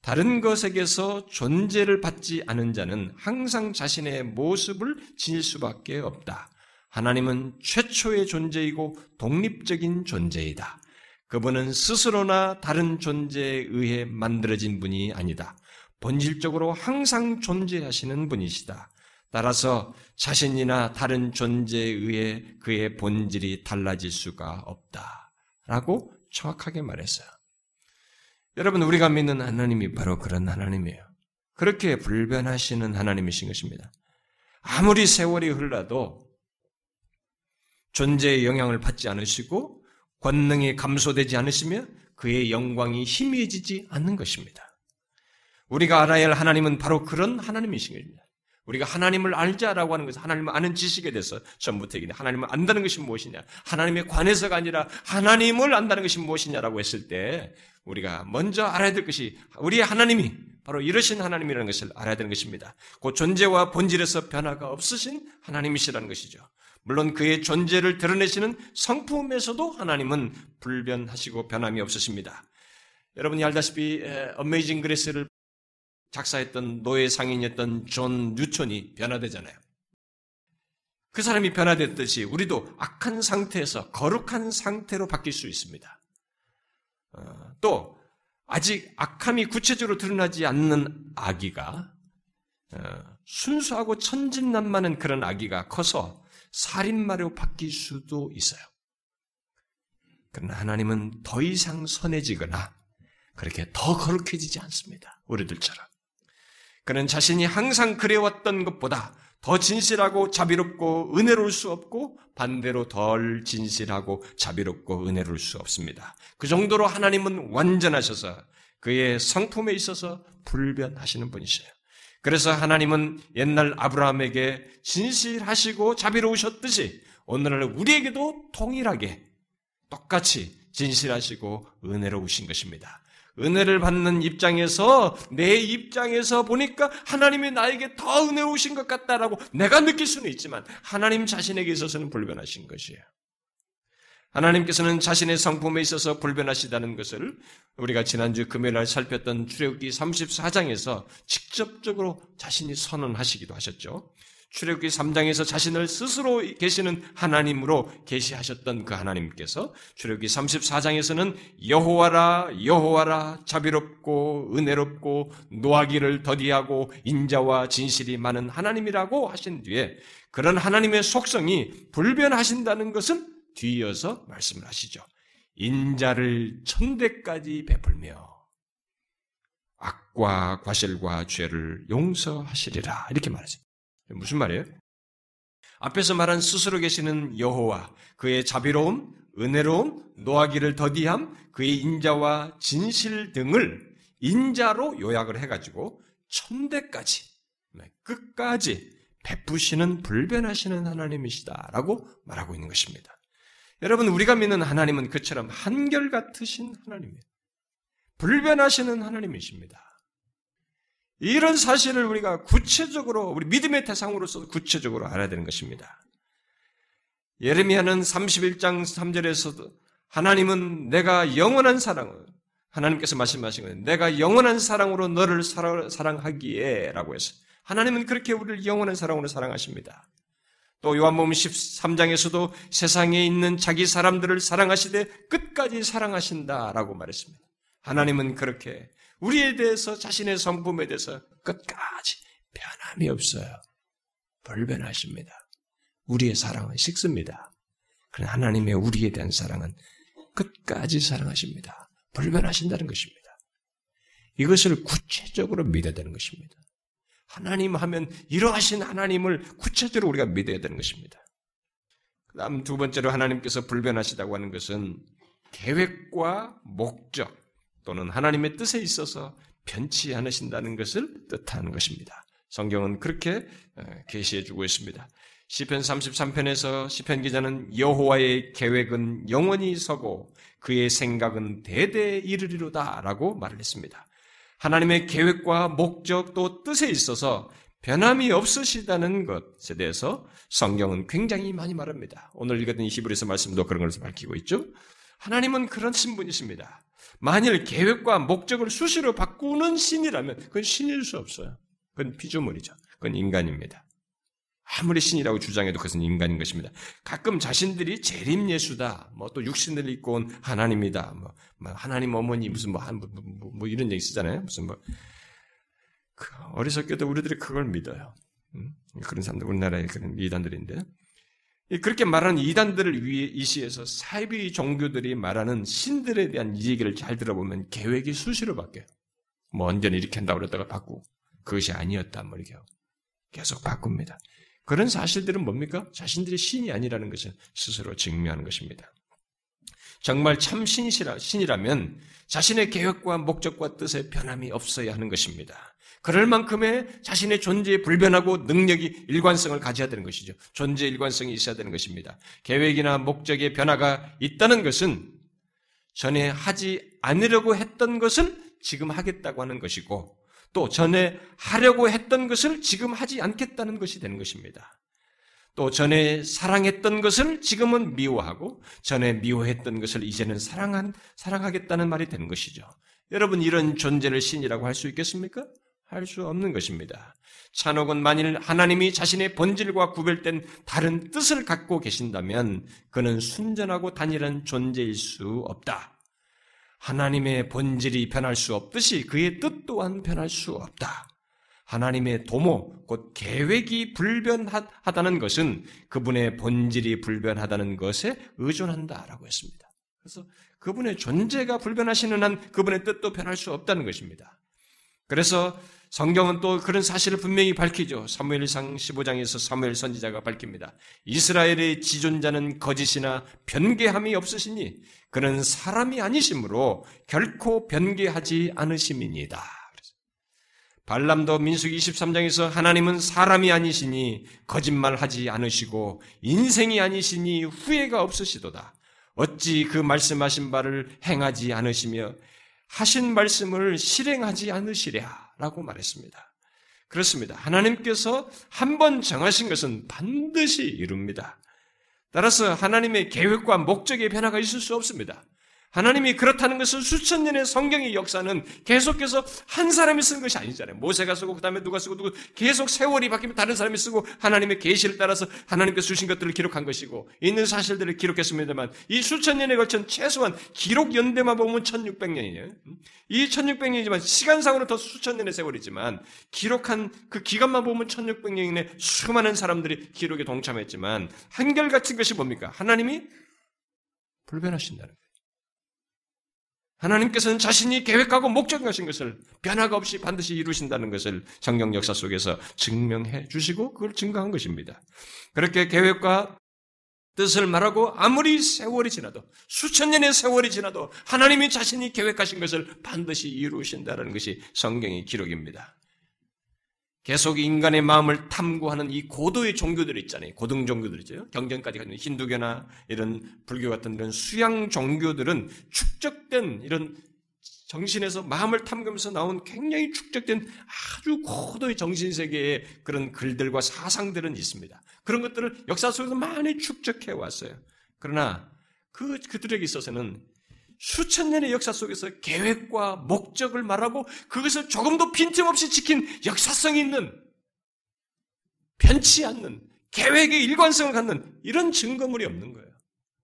다른 것에게서 존재를 받지 않은 자는 항상 자신의 모습을 지닐 수밖에 없다. 하나님은 최초의 존재이고 독립적인 존재이다. 그분은 스스로나 다른 존재에 의해 만들어진 분이 아니다. 본질적으로 항상 존재하시는 분이시다. 따라서 자신이나 다른 존재에 의해 그의 본질이 달라질 수가 없다. 라고 정확하게 말했어요. 여러분, 우리가 믿는 하나님이 바로 그런 하나님이에요. 그렇게 불변하시는 하나님이신 것입니다. 아무리 세월이 흘러도 존재의 영향을 받지 않으시고 권능이 감소되지 않으시며 그의 영광이 희미해지지 않는 것입니다. 우리가 알아야 할 하나님은 바로 그런 하나님이신 겁니다. 우리가 하나님을 알자라고 하는 것은 하나님을 아는 지식에 대해서 전부터 얘기해. 하나님을 안다는 것이 무엇이냐? 하나님에 관해서가 아니라 하나님을 안다는 것이 무엇이냐라고 했을 때 우리가 먼저 알아야 될 것이 우리의 하나님이 바로 이러신 하나님이라는 것을 알아야 되는 것입니다. 그 존재와 본질에서 변화가 없으신 하나님이시라는 것이죠. 물론 그의 존재를 드러내시는 성품에서도 하나님은 불변하시고 변함이 없으십니다. 여러분이 알다시피 Amazing Grace를 작사했던 노예 상인이었던 존 뉴턴이 변화되잖아요. 그 사람이 변화됐듯이 우리도 악한 상태에서 거룩한 상태로 바뀔 수 있습니다. 어, 또 아직 악함이 구체적으로 드러나지 않는 아기가 어, 순수하고 천진난만한 그런 아기가 커서 살인마로 바뀔 수도 있어요. 그러나 하나님은 더 이상 선해지거나 그렇게 더 거룩해지지 않습니다. 우리들처럼. 그는 자신이 항상 그래왔던 것보다 더 진실하고 자비롭고 은혜로울 수 없고 반대로 덜 진실하고 자비롭고 은혜로울 수 없습니다. 그 정도로 하나님은 완전하셔서 그의 성품에 있어서 불변하시는 분이셔요. 그래서 하나님은 옛날 아브라함에게 진실하시고 자비로우셨듯이 오늘날 우리에게도 동일하게 똑같이 진실하시고 은혜로우신 것입니다. 은혜를 받는 입장에서 내 입장에서 보니까 하나님이 나에게 더 은혜로우신 것 같다라고 내가 느낄 수는 있지만 하나님 자신에게 있어서는 불변하신 것이에요. 하나님께서는 자신의 성품에 있어서 불변하시다는 것을 우리가 지난주 금요일 날 살폈던 출애굽기 34장에서 직접적으로 자신이 선언하시기도 하셨죠. 출애굽기 3장에서 자신을 스스로 계시는 하나님으로 계시하셨던 그 하나님께서 출애굽기 34장에서는 여호와라 여호와라 자비롭고 은혜롭고 노하기를 더디하고 인자와 진실이 많은 하나님이라고 하신 뒤에 그런 하나님의 속성이 불변하신다는 것은 뒤이어서 말씀을 하시죠. 인자를 천대까지 베풀며 악과 과실과 죄를 용서하시리라 이렇게 말하죠. 무슨 말이에요? 앞에서 말한 스스로 계시는 여호와, 그의 자비로움, 은혜로움, 노하기를 더디함, 그의 인자와 진실 등을 인자로 요약을 해가지고 천대까지, 네, 끝까지 베푸시는 불변하시는 하나님이시다라고 말하고 있는 것입니다. 여러분, 우리가 믿는 하나님은 그처럼 한결같으신 하나님이에요. 불변하시는 하나님이십니다. 이런 사실을 우리가 구체적으로 우리 믿음의 대상으로서 구체적으로 알아야 되는 것입니다. 예레미야는 31장 3절에서도 하나님은 내가 영원한 사랑을 하나님께서 말씀하신 거예요. 내가 영원한 사랑으로 너를 사랑 하기에라고 해서 하나님은 그렇게 우리를 영원한 사랑으로 사랑하십니다. 또 요한복음 13장에서도 세상에 있는 자기 사람들을 사랑하시되 끝까지 사랑하신다라고 말했습니다. 하나님은 그렇게 우리에 대해서 자신의 성품에 대해서 끝까지 변함이 없어요. 불변하십니다. 우리의 사랑은 식습니다. 그러나 하나님의 우리에 대한 사랑은 끝까지 사랑하십니다. 불변하신다는 것입니다. 이것을 구체적으로 믿어야 되는 것입니다. 하나님 하면 이러하신 하나님을 구체적으로 우리가 믿어야 되는 것입니다. 그 다음 두 번째로 하나님께서 불변하시다고 하는 것은 계획과 목적, 또는 하나님의 뜻에 있어서 변치 않으신다는 것을 뜻하는 것입니다. 성경은 그렇게 계시해 주고 있습니다. 시편 33편에서 시편 기자는 여호와의 계획은 영원히 서고 그의 생각은 대대 이르리로다라고 말을 했습니다. 하나님의 계획과 목적 또 뜻에 있어서 변함이 없으시다는 것에 대해서 성경은 굉장히 많이 말합니다. 오늘 읽었던 히브리서 말씀도 그런 것을 밝히고 있죠. 하나님은 그런 신분이십니다. 만일 계획과 목적을 수시로 바꾸는 신이라면 그건 신일 수 없어요. 그건 피조물이죠. 그건 인간입니다. 아무리 신이라고 주장해도 그것은 인간인 것입니다. 가끔 자신들이 재림 예수다, 뭐 또 육신을 입고 온 하나님이다, 뭐, 뭐 하나님 어머니 무슨 뭐, 뭐, 뭐, 뭐 이런 얘기 쓰잖아요. 무슨 뭐그 어리석게도 우리들이 그걸 믿어요. 음? 그런 사람들 우리나라의 그런 이단들인데 그렇게 말하는 이단들을 위해 이 시에서 사이비 종교들이 말하는 신들에 대한 이 얘기를 잘 들어보면 계획이 수시로 바뀌어요. 뭐 언제는 이렇게 한다고 그러다가 바꾸고 그것이 아니었다 뭐 이렇게 계속 바꿉니다. 그런 사실들은 뭡니까? 자신들이 신이 아니라는 것을 스스로 증명하는 것입니다. 정말 참 신이라, 신이라면 자신의 계획과 목적과 뜻에 변함이 없어야 하는 것입니다. 그럴 만큼의 자신의 존재에 불변하고 능력이 일관성을 가져야 되는 것이죠. 존재 일관성이 있어야 되는 것입니다. 계획이나 목적의 변화가 있다는 것은 전에 하지 않으려고 했던 것을 지금 하겠다고 하는 것이고 또 전에 하려고 했던 것을 지금 하지 않겠다는 것이 되는 것입니다. 또 전에 사랑했던 것을 지금은 미워하고 전에 미워했던 것을 이제는 사랑한 사랑하겠다는 말이 되는 것이죠. 여러분 이런 존재를 신이라고 할 수 있겠습니까? 할 수 없는 것입니다. 찬옥은 만일 하나님이 자신의 본질과 구별된 다른 뜻을 갖고 계신다면 그는 순전하고 단일한 존재일 수 없다. 하나님의 본질이 변할 수 없듯이 그의 뜻 또한 변할 수 없다. 하나님의 도모, 곧 계획이 불변하다는 것은 그분의 본질이 불변하다는 것에 의존한다라고 했습니다. 그래서 그분의 존재가 불변하시는 한 그분의 뜻도 변할 수 없다는 것입니다. 그래서 성경은 또 그런 사실을 분명히 밝히죠. 사무엘상 15장에서 사무엘 선지자가 밝힙니다. 이스라엘의 지존자는 거짓이나 변개함이 없으시니 그는 사람이 아니심으로 결코 변개하지 않으심이니다. 발람도 민수기 23장에서 하나님은 사람이 아니시니 거짓말하지 않으시고 인생이 아니시니 후회가 없으시도다. 어찌 그 말씀하신 바를 행하지 않으시며 하신 말씀을 실행하지 않으시랴 라고 말했습니다. 그렇습니다. 하나님께서 한 번 정하신 것은 반드시 이룹니다. 따라서 하나님의 계획과 목적의 변화가 있을 수 없습니다. 하나님이 그렇다는 것은 수천 년의 성경의 역사는 계속해서 한 사람이 쓴 것이 아니잖아요. 모세가 쓰고 그다음에 누가 쓰고 누구 계속 세월이 바뀌면 다른 사람이 쓰고 하나님의 계시를 따라서 하나님께 주신 것들을 기록한 것이고 있는 사실들을 기록했습니다만 이 수천 년에 걸친 최소한 기록 연대만 보면 1600년이에요. 이 1600년이지만 시간상으로 더 수천 년의 세월이지만 기록한 그 기간만 보면 1600년의 수많은 사람들이 기록에 동참했지만 한결같은 것이 뭡니까? 하나님이 불변하신다는 거예요. 하나님께서는 자신이 계획하고 목적하신 것을 변화가 없이 반드시 이루신다는 것을 성경 역사 속에서 증명해 주시고 그걸 증거한 것입니다. 그렇게 계획과 뜻을 말하고 아무리 세월이 지나도 수천 년의 세월이 지나도 하나님이 자신이 계획하신 것을 반드시 이루신다는 것이 성경의 기록입니다. 계속 인간의 마음을 탐구하는 이 고도의 종교들 있잖아요. 고등 종교들이죠. 경전까지 가는 힌두교나 이런 불교 같은 이런 수양 종교들은 축적된 이런 정신에서 마음을 탐구하면서 나온 굉장히 축적된 아주 고도의 정신 세계의 그런 글들과 사상들은 있습니다. 그런 것들을 역사 속에서 많이 축적해 왔어요. 그러나 그 그들에게 있어서는 수천 년의 역사 속에서 계획과 목적을 말하고 그것을 조금도 빈틈없이 지킨 역사성이 있는 변치 않는 계획의 일관성을 갖는 이런 증거물이 없는 거예요.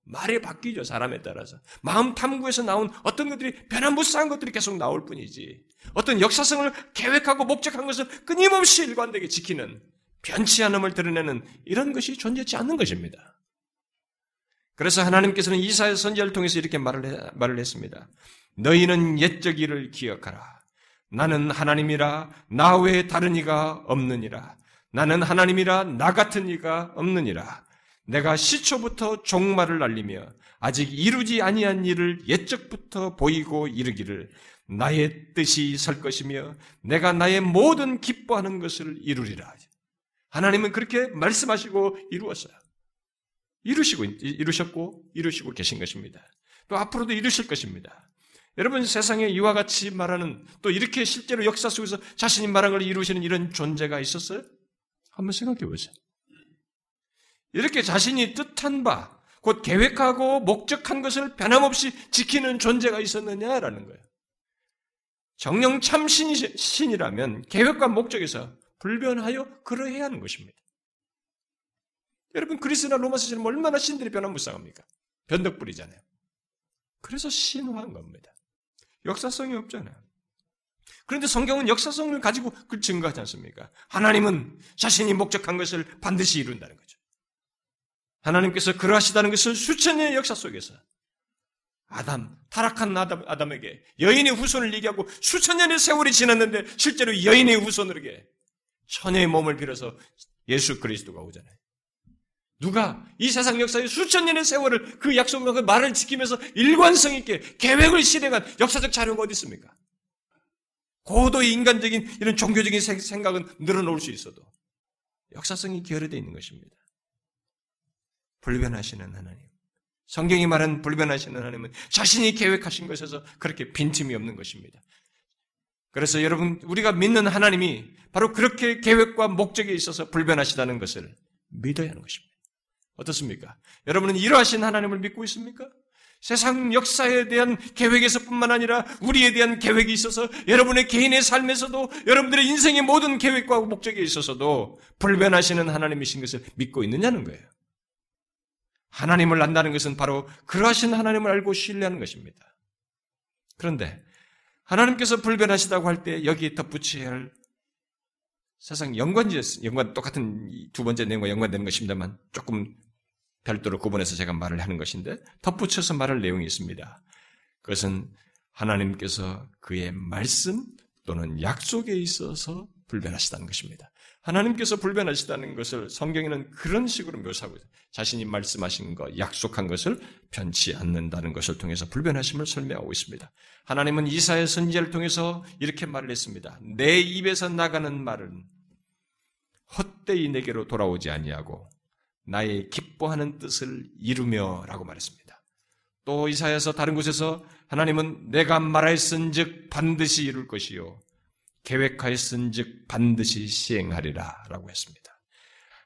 말이 바뀌죠, 사람에 따라서. 마음 탐구에서 나온 어떤 것들이 변화무쌍한 것들이 계속 나올 뿐이지. 어떤 역사성을 계획하고 목적한 것을 끊임없이 일관되게 지키는 변치 않음을 드러내는 이런 것이 존재하지 않는 것입니다. 그래서 하나님께서는 이사야 선지자를 통해서 이렇게 말을, 해, 말을 했습니다. 너희는 옛적 일을 기억하라. 나는 하나님이라 나 외에 다른 이가 없느니라. 나는 하나님이라 나 같은 이가 없느니라. 내가 시초부터 종말을 알리며 아직 이루지 아니한 일을 옛적부터 보이고 이르기를 나의 뜻이 설 것이며 내가 나의 모든 기뻐하는 것을 이루리라. 하나님은 그렇게 말씀하시고 이루었어요. 이루시고, 이루셨고, 이루시고 계신 것입니다. 또 앞으로도 이루실 것입니다. 여러분 세상에 이와 같이 말하는 또 이렇게 실제로 역사 속에서 자신이 말한 걸 이루시는 이런 존재가 있었어요? 한번 생각해 보세요. 이렇게 자신이 뜻한 바, 곧 계획하고 목적한 것을 변함없이 지키는 존재가 있었느냐라는 거예요. 정령 참 신이, 신이라면 계획과 목적에서 불변하여 그러해야 하는 것입니다. 여러분 그리스나 로마서처럼 얼마나 신들이 변화무쌍합니까? 변덕불이잖아요. 그래서 신화한 겁니다. 역사성이 없잖아요. 그런데 성경은 역사성을 가지고 그 증거하지 않습니까? 하나님은 자신이 목적한 것을 반드시 이룬다는 거죠. 하나님께서 그러하시다는 것을 수천 년의 역사 속에서 아담, 타락한 아담, 아담에게 여인의 후손을 얘기하고 수천 년의 세월이 지났는데 실제로 여인의 후손에게 천의 몸을 빌어서 예수 그리스도가 오잖아요. 누가 이 세상 역사의 수천 년의 세월을 그 약속과 그 말을 지키면서 일관성 있게 계획을 실행한 역사적 자료가 어디 있습니까? 고도의 인간적인 이런 종교적인 생각은 늘어놓을 수 있어도 역사성이 결여되어 있는 것입니다. 불변하시는 하나님. 성경이 말한 불변하시는 하나님은 자신이 계획하신 것에서 그렇게 빈틈이 없는 것입니다. 그래서 여러분, 우리가 믿는 하나님이 바로 그렇게 계획과 목적에 있어서 불변하시다는 것을 믿어야 하는 것입니다. 어떻습니까? 여러분은 이러하신 하나님을 믿고 있습니까? 세상 역사에 대한 계획에서 뿐만 아니라 우리에 대한 계획이 있어서 여러분의 개인의 삶에서도 여러분들의 인생의 모든 계획과 목적에 있어서도 불변하시는 하나님이신 것을 믿고 있느냐는 거예요. 하나님을 안다는 것은 바로 그러하신 하나님을 알고 신뢰하는 것입니다. 그런데 하나님께서 불변하시다고 할 때 여기에 덧붙여야 할 세상 연관지, 연관, 똑같은 두 번째 내용과 연관되는 것입니다만 조금 별도로 구분해서 제가 말을 하는 것인데 덧붙여서 말할 내용이 있습니다. 그것은 하나님께서 그의 말씀 또는 약속에 있어서 불변하시다는 것입니다. 하나님께서 불변하시다는 것을 성경에는 그런 식으로 묘사하고 있어요. 자신이 말씀하신 것, 약속한 것을 변치 않는다는 것을 통해서 불변하심을 설명하고 있습니다. 하나님은 이사의 선지자를 통해서 이렇게 말을 했습니다. 내 입에서 나가는 말은 헛되이 내게로 돌아오지 아니하고 나의 기뻐하는 뜻을 이루며라고 말했습니다. 또 이사야서 다른 곳에서 하나님은 내가 말하였은즉 반드시 이룰 것이요 계획하였은즉 반드시 시행하리라 라고 했습니다.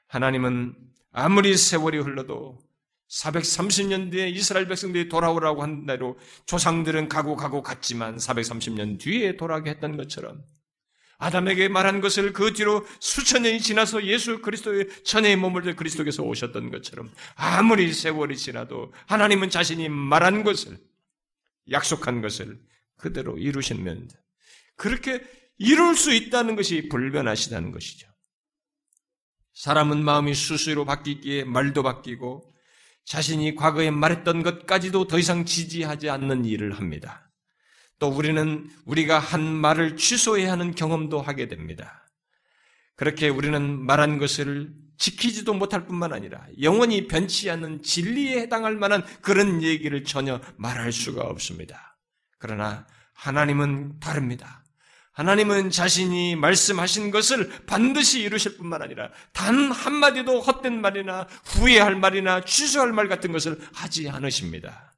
하나님은 아무리 세월이 흘러도 430년 뒤에 이스라엘 백성들이 돌아오라고 한 대로 조상들은 가고 가고 갔지만 430년 뒤에 돌아오게 했던 것처럼 아담에게 말한 것을 그 뒤로 수천 년이 지나서 예수 그리스도의 천의 몸을 들 그리스도께서 오셨던 것처럼 아무리 세월이 지나도 하나님은 자신이 말한 것을 약속한 것을 그대로 이루시면 그렇게 이룰 수 있다는 것이 불변하시다는 것이죠. 사람은 마음이 수수로 바뀌기에 말도 바뀌고 자신이 과거에 말했던 것까지도 더 이상 지지하지 않는 일을 합니다. 또 우리는 우리가 한 말을 취소해야 하는 경험도 하게 됩니다. 그렇게 우리는 말한 것을 지키지도 못할 뿐만 아니라 영원히 변치 않는 진리에 해당할 만한 그런 얘기를 전혀 말할 수가 없습니다. 그러나 하나님은 다릅니다. 하나님은 자신이 말씀하신 것을 반드시 이루실 뿐만 아니라 단 한마디도 헛된 말이나 후회할 말이나 취소할 말 같은 것을 하지 않으십니다.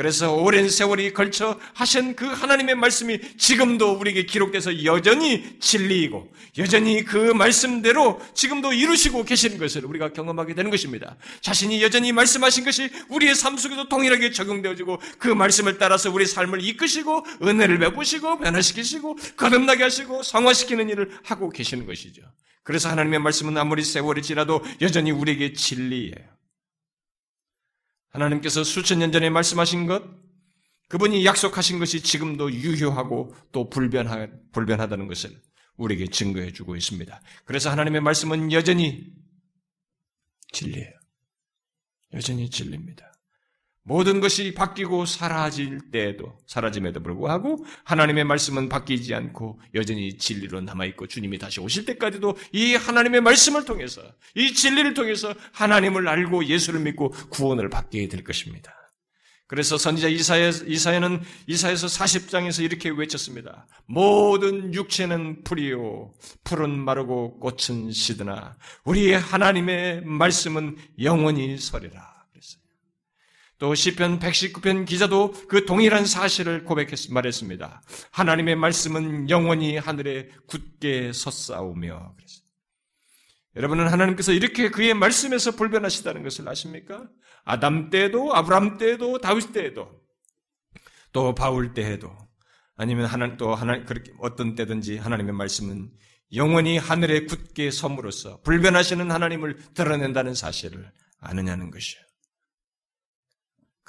그래서 오랜 세월이 걸쳐 하신 그 하나님의 말씀이 지금도 우리에게 기록돼서 여전히 진리이고 여전히 그 말씀대로 지금도 이루시고 계시는 것을 우리가 경험하게 되는 것입니다. 자신이 여전히 말씀하신 것이 우리의 삶 속에도 동일하게 적용되어지고 그 말씀을 따라서 우리 삶을 이끄시고 은혜를 베푸시고 변화시키시고 거듭나게 하시고 성화시키는 일을 하고 계시는 것이죠. 그래서 하나님의 말씀은 아무리 세월이 지나도 여전히 우리에게 진리예요. 하나님께서 수천 년 전에 말씀하신 것, 그분이 약속하신 것이 지금도 유효하고 또 불변하, 불변하다는 것을 우리에게 증거해 주고 있습니다. 그래서 하나님의 말씀은 여전히 진리예요. 여전히 진리입니다. 모든 것이 바뀌고 사라질 때에도 사라짐에도 불구하고 하나님의 말씀은 바뀌지 않고 여전히 진리로 남아 있고 주님이 다시 오실 때까지도 이 하나님의 말씀을 통해서 이 진리를 통해서 하나님을 알고 예수를 믿고 구원을 받게 될 것입니다. 그래서 선지자 이사야, 이사야는 이사에서 40장에서 이렇게 외쳤습니다. 모든 육체는 풀이요. 풀은 마르고 꽃은 시드나 우리의 하나님의 말씀은 영원히 서리라. 또 시편 119편 기자도 그 동일한 사실을 고백했 말했습니다. 하나님의 말씀은 영원히 하늘에 굳게 섰사오며 그랬어요. 여러분은 하나님께서 이렇게 그의 말씀에서 불변하시다는 것을 아십니까? 아담 때도 아브람 때도 다윗 때도 또 바울 때에도 아니면 하나님 또 하나 그렇게 어떤 때든지 하나님의 말씀은 영원히 하늘에 굳게 섬으로써 불변하시는 하나님을 드러낸다는 사실을 아느냐는 것이요.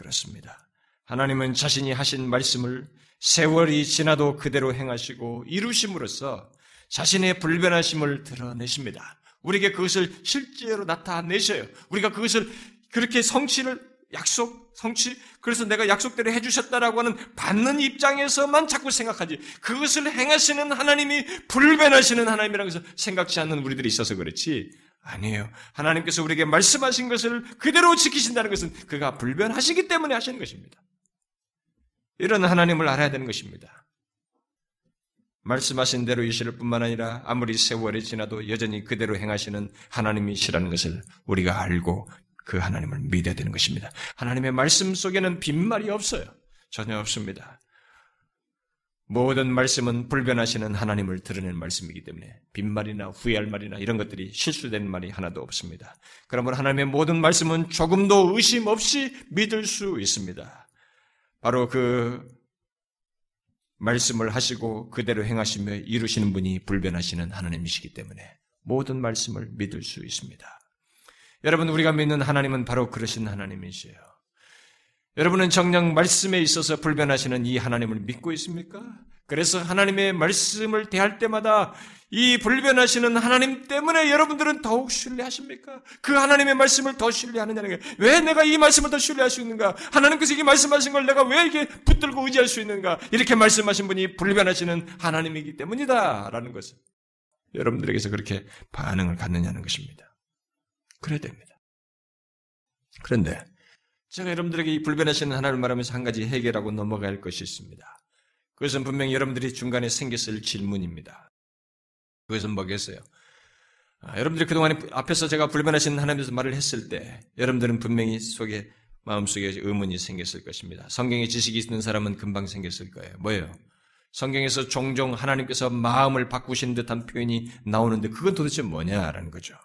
그렇습니다. 하나님은 자신이 하신 말씀을 세월이 지나도 그대로 행하시고 이루심으로써 자신의 불변하심을 드러내십니다. 우리에게 그것을 실제로 나타내셔요. 우리가 그것을 그렇게 성취를 약속, 성취, 그래서 내가 약속대로 해주셨다라고 하는 받는 입장에서만 자꾸 생각하지. 그것을 행하시는 하나님이 불변하시는 하나님이라고 해서 생각지 않는 우리들이 있어서 그렇지. 아니에요. 하나님께서 우리에게 말씀하신 것을 그대로 지키신다는 것은 그가 불변하시기 때문에 하시는 것입니다. 이런 하나님을 알아야 되는 것입니다. 말씀하신 대로 이실 뿐만 아니라 아무리 세월이 지나도 여전히 그대로 행하시는 하나님이시라는 것을 우리가 알고 그 하나님을 믿어야 되는 것입니다. 하나님의 말씀 속에는 빈말이 없어요. 전혀 없습니다. 모든 말씀은 불변하시는 하나님을 드러낸 말씀이기 때문에 빈말이나 후회할 말이나 이런 것들이 실수된 말이 하나도 없습니다. 그러므로 하나님의 모든 말씀은 조금도 의심 없이 믿을 수 있습니다. 바로 그 말씀을 하시고 그대로 행하시며 이루시는 분이 불변하시는 하나님이시기 때문에 모든 말씀을 믿을 수 있습니다. 여러분, 우리가 믿는 하나님은 바로 그러신 하나님이시에요. 여러분은 정녕 말씀에 있어서 불변하시는 이 하나님을 믿고 있습니까? 그래서 하나님의 말씀을 대할 때마다 이 불변하시는 하나님 때문에 여러분들은 더욱 신뢰하십니까? 그 하나님의 말씀을 더 신뢰하느냐는 게왜 내가 이 말씀을 더 신뢰할 수 있는가? 하나님께서 이게 말씀하신 걸 내가 왜 이게 붙들고 의지할 수 있는가? 이렇게 말씀하신 분이 불변하시는 하나님이기 때문이다. 라는 것을 여러분들에게서 그렇게 반응을 갖느냐는 것입니다. 그래야 됩니다. 그런데 제가 여러분들에게 이 불변하시는 하나님을 말하면서 한 가지 해결하고 넘어갈 것이 있습니다. 그것은 분명히 여러분들이 중간에 생겼을 질문입니다. 그것은 뭐겠어요? 아, 여러분들이 그동안에 앞에서 제가 불변하신 하나님에서 말을 했을 때 여러분들은 분명히 속에 마음속에 의문이 생겼을 것입니다. 성경에 지식이 있는 사람은 금방 생겼을 거예요. 뭐예요? 성경에서 종종 하나님께서 마음을 바꾸신 듯한 표현이 나오는데 그건 도대체 뭐냐라는 거죠.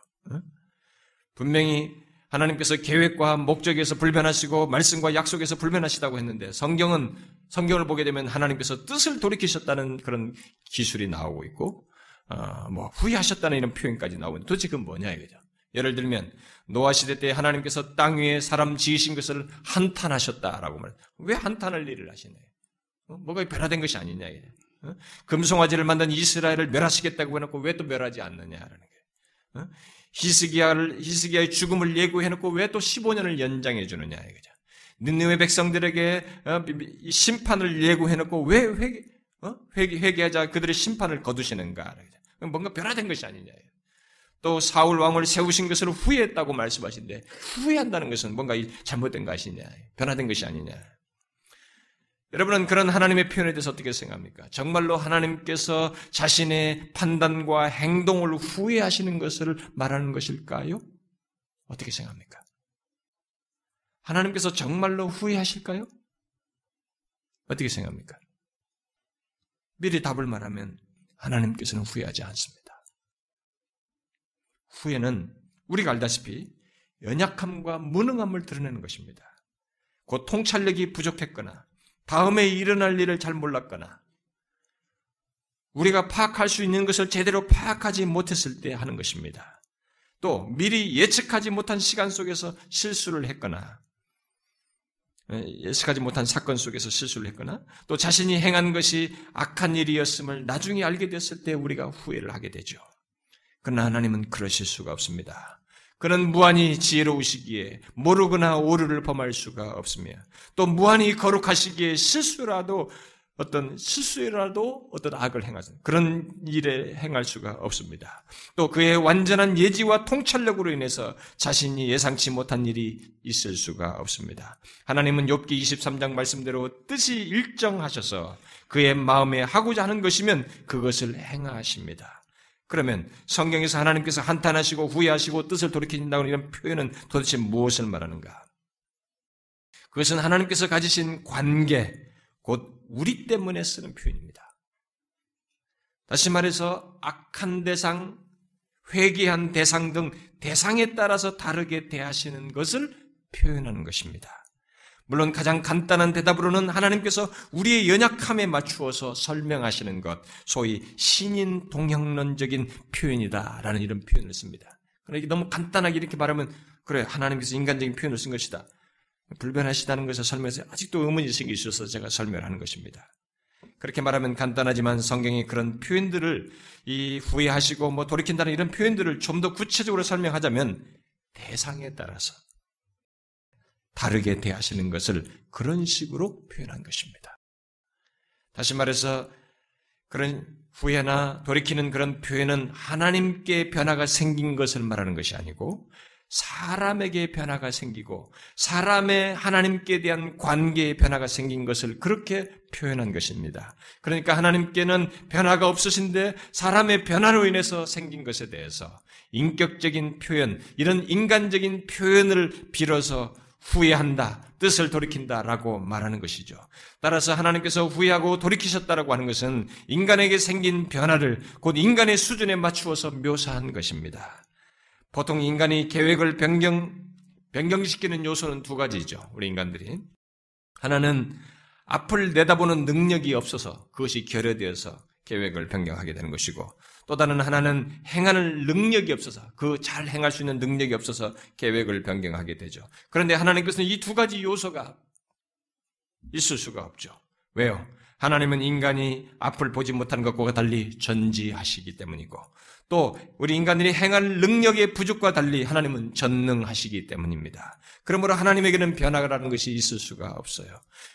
분명히 하나님께서 계획과 목적에서 불변하시고 말씀과 약속에서 불변하시다고 했는데 성경은 성경을 보게 되면 하나님께서 뜻을 돌이키셨다는 그런 기술이 나오고 있고 어, 뭐 후회하셨다는 이런 표현까지 나오는데 도대체 그건 뭐냐 이거죠. 예를 들면 노아 시대 때 하나님께서 땅 위에 사람 지으신 것을 한탄하셨다라고 말. 왜 한탄할 일을 하시네? 어? 뭐가 변화된 것이 아니냐 이게. 어? 금송아지를 만든 이스라엘을 멸하시겠다고 해놓고 왜 또 멸하지 않느냐라는 게. 어? 히스기야를 히스기야의 죽음을 예고해 놓고 왜 또 15년을 연장해 주느냐 이거죠. 느느웨 백성들에게 어, 심판을 예고해 놓고 왜 회개, 어? 회개, 회개하자 그들의 심판을 거두시는가? 뭔가 변화된 것이 아니냐. 또 사울 왕을 세우신 것을 후회했다고 말씀하신데 후회한다는 것은 뭔가 잘못된 것이냐, 변화된 것이 아니냐. 여러분은 그런 하나님의 표현에 대해서 어떻게 생각합니까? 정말로 하나님께서 자신의 판단과 행동을 후회하시는 것을 말하는 것일까요? 어떻게 생각합니까? 하나님께서 정말로 후회하실까요? 어떻게 생각합니까? 미리 답을 말하면 하나님께서는 후회하지 않습니다. 후회는 우리가 알다시피 연약함과 무능함을 드러내는 것입니다. 곧 통찰력이 부족했거나 다음에 일어날 일을 잘 몰랐거나 우리가 파악할 수 있는 것을 제대로 파악하지 못했을 때 하는 것입니다. 또 미리 예측하지 못한 시간 속에서 실수를 했거나 예, 예측하지 못한 사건 속에서 실수를 했거나 또 자신이 행한 것이 악한 일이었음을 나중에 알게 됐을 때 우리가 후회를 하게 되죠. 그러나 하나님은 그러실 수가 없습니다. 그는 무한히 지혜로우시기에 모르거나 오류를 범할 수가 없으며 또 무한히 거룩하시기에 실수라도 어떤 실수라도 어떤 악을 행하는 그런 일에 행할 수가 없습니다. 또 그의 완전한 예지와 통찰력으로 인해서 자신이 예상치 못한 일이 있을 수가 없습니다. 하나님은 욥기 23장 말씀대로 뜻이 일정하셔서 그의 마음에 하고자 하는 것이면 그것을 행하십니다. 그러면 성경에서 하나님께서 한탄하시고 후회하시고 뜻을 돌이킨다고 이런 표현은 도대체 무엇을 말하는가? 그것은 하나님께서 가지신 관계, 곧 우리 때문에 쓰는 표현입니다. 다시 말해서 악한 대상, 회개한 대상 등 대상에 따라서 다르게 대하시는 것을 표현하는 것입니다. 물론 가장 간단한 대답으로는 하나님께서 우리의 연약함에 맞추어서 설명하시는 것, 소위 신인 동형론적인 표현이다라는 이런 표현을 씁니다. 그러나 너무 간단하게 이렇게 말하면 그래 하나님께서 인간적인 표현을 쓴 것이다. 불변하시다는 것을 설명해서 아직도 의문이 생기셔서 제가 설명하는 것입니다. 그렇게 말하면 간단하지만 성경이 그런 표현들을 이 후회하시고 뭐 돌이킨다는 이런 표현들을 좀 더 구체적으로 설명하자면 대상에 따라서 다르게 대하시는 것을 그런 식으로 표현한 것입니다. 다시 말해서 그런 후회나 돌이키는 그런 표현은 하나님께 변화가 생긴 것을 말하는 것이 아니고 사람에게 변화가 생기고 사람의 하나님께 대한 관계의 변화가 생긴 것을 그렇게 표현한 것입니다. 그러니까 하나님께는 변화가 없으신데 사람의 변화로 인해서 생긴 것에 대해서 인격적인 표현, 이런 인간적인 표현을 빌어서 후회한다, 뜻을 돌이킨다라고 말하는 것이죠. 따라서 하나님께서 후회하고 돌이키셨다라고 하는 것은 인간에게 생긴 변화를 곧 인간의 수준에 맞추어서 묘사한 것입니다. 보통 인간이 계획을 변경, 변경시키는 요소는 두 가지죠. 우리 인간들이. 하나는 앞을 내다보는 능력이 없어서 그것이 결여되어서 계획을 변경하게 되는 것이고 또 다른 하나는 행하는 능력이 없어서 그 잘 행할 수 있는 능력이 없어서 계획을 변경하게 되죠. 그런데 하나님께서는 이 두 가지 요소가 있을 수가 없죠. 왜요? 하나님은 인간이 앞을 보지 못하는 것과 달리 전지하시기 때문이고 또 우리 인간들이 행할 능력의 부족과 달리 하나님은 전능하시기 때문입니다. 그러므로 하나님에게는 변화라는 것이 있을 수가 없어요.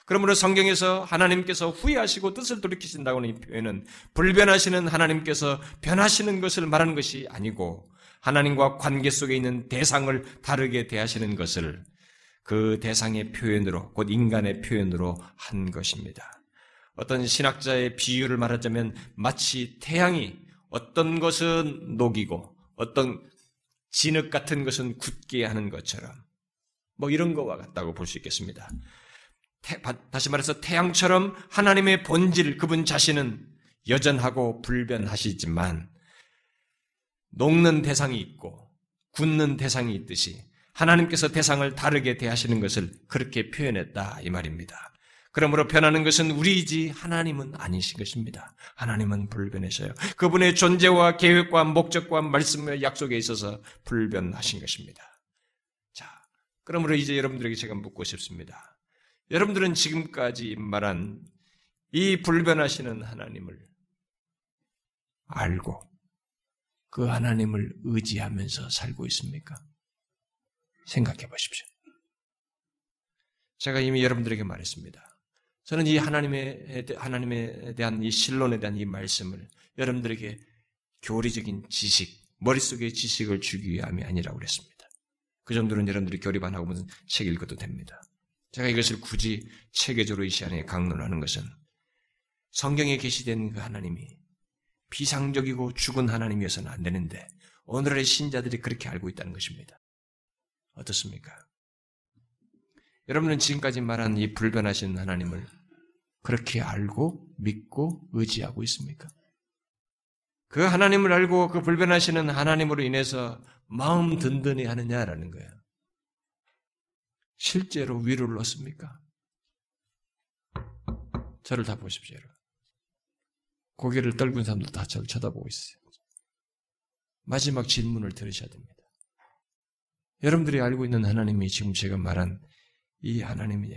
그러므로 성경에서 하나님께서 후회하시고 뜻을 돌이키신다고 하는 이 표현은 불변하시는 하나님께서 변하시는 것을 말하는 것이 아니고 하나님과 관계 속에 있는 대상을 다르게 대하시는 것을 그 대상의 표현으로 곧 인간의 표현으로 한 것입니다. 어떤 신학자의 비유를 말하자면 마치 태양이 어떤 것은 녹이고 어떤 진흙 같은 것은 굳게 하는 것처럼 뭐 이런 것과 같다고 볼 수 있겠습니다. 태, 다시 말해서 태양처럼 하나님의 본질 그분 자신은 여전하고 불변하시지만 녹는 대상이 있고 굳는 대상이 있듯이 하나님께서 대상을 다르게 대하시는 것을 그렇게 표현했다 이 말입니다. 그러므로 변하는 것은 우리이지 하나님은 아니신 것입니다. 하나님은 불변하셔요. 그분의 존재와 계획과 목적과 말씀의 약속에 있어서 불변하신 것입니다. 자, 그러므로 이제 여러분들에게 제가 묻고 싶습니다. 여러분들은 지금까지 말한 이 불변하시는 하나님을 알고 그 하나님을 의지하면서 살고 있습니까? 생각해 보십시오. 제가 이미 여러분들에게 말했습니다. 저는 이 하나님에, 하나님에 대한 이 신론에 대한 이 말씀을 여러분들에게 교리적인 지식, 머릿속에 지식을 주기 위함이 아니라고 그랬습니다. 그 정도는 여러분들이 교리 반 하고 무슨 책 읽어도 됩니다. 제가 이것을 굳이 체계적으로 이 시간에 강론하는 것은 성경에 계시된 그 하나님이 비상적이고 죽은 하나님이어서는 안 되는데 오늘의 신자들이 그렇게 알고 있다는 것입니다. 어떻습니까? 여러분은 지금까지 말한 이 불변하신 하나님을 그렇게 알고 믿고 의지하고 있습니까? 그 하나님을 알고 그 불변하시는 하나님으로 인해서 마음 든든히 하느냐라는 거예요. 실제로 위로를 얻습니까? 저를 다 보십시오, 여러분. 고개를 떨군 사람들 다 저를 쳐다보고 있어요. 마지막 질문을 들으셔야 됩니다. 여러분들이 알고 있는 하나님이 지금 제가 말한 이 하나님이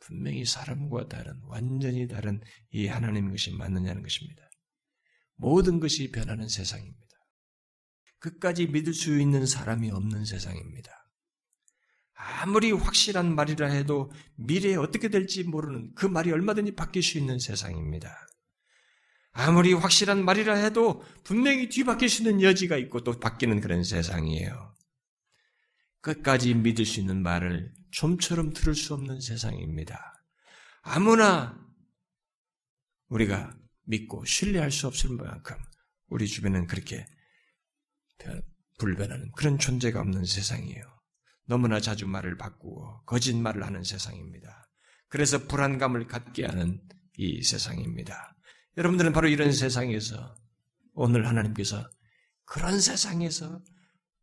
분명히 사람과 다른 완전히 다른 이 하나님인 것이 맞느냐는 것입니다. 모든 것이 변하는 세상입니다. 끝까지 믿을 수 있는 사람이 없는 세상입니다. 아무리 확실한 말이라 해도 미래에 어떻게 될지 모르는 그 말이 얼마든지 바뀔 수 있는 세상입니다. 아무리 확실한 말이라 해도 분명히 뒤바뀔 수 있는 여지가 있고 또 바뀌는 그런 세상이에요. 끝까지 믿을 수 있는 말을 좀처럼 들을 수 없는 세상입니다. 아무나 우리가 믿고 신뢰할 수 없을 만큼 우리 주변은 그렇게 불변하는 그런 존재가 없는 세상이에요. 너무나 자주 말을 바꾸고 거짓말을 하는 세상입니다. 그래서 불안감을 갖게 하는 이 세상입니다. 여러분들은 바로 이런 세상에서 오늘 하나님께서 그런 세상에서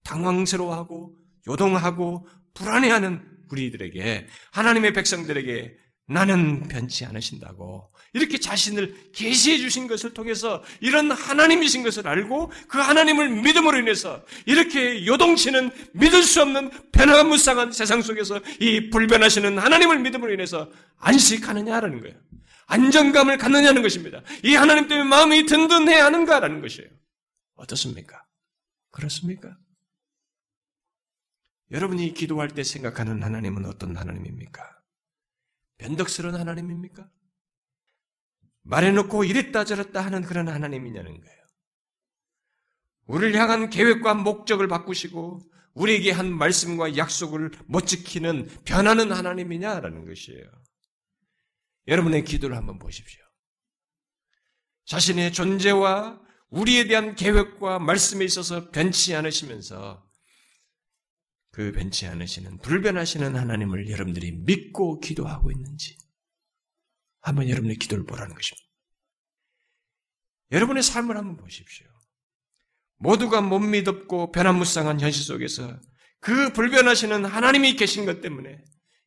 당황스러워하고 요동하고 불안해하는 우리들에게 하나님의 백성들에게 나는 변치 않으신다고 이렇게 자신을 계시해 주신 것을 통해서 이런 하나님이신 것을 알고 그 하나님을 믿음으로 인해서 이렇게 요동치는 믿을 수 없는 변화무쌍한 세상 속에서 이 불변하시는 하나님을 믿음으로 인해서 안식하느냐라는 거예요. 안정감을 갖느냐는 것입니다. 이 하나님 때문에 마음이 든든해야 하는가라는 것이에요. 어떻습니까? 그렇습니까? 여러분이 기도할 때 생각하는 하나님은 어떤 하나님입니까? 변덕스러운 하나님입니까? 말해놓고 이랬다 저랬다 하는 그런 하나님이냐는 거예요. 우리를 향한 계획과 목적을 바꾸시고 우리에게 한 말씀과 약속을 못 지키는 변하는 하나님이냐라는 것이에요. 여러분의 기도를 한번 보십시오. 자신의 존재와 우리에 대한 계획과 말씀에 있어서 변치 않으시면서 그 변치 않으시는 불변하시는 하나님을 여러분들이 믿고 기도하고 있는지 한번 여러분의 기도를 보라는 것입니다. 여러분의 삶을 한번 보십시오. 모두가 못 믿었고 변화무쌍한 현실 속에서 그 불변하시는 하나님이 계신 것 때문에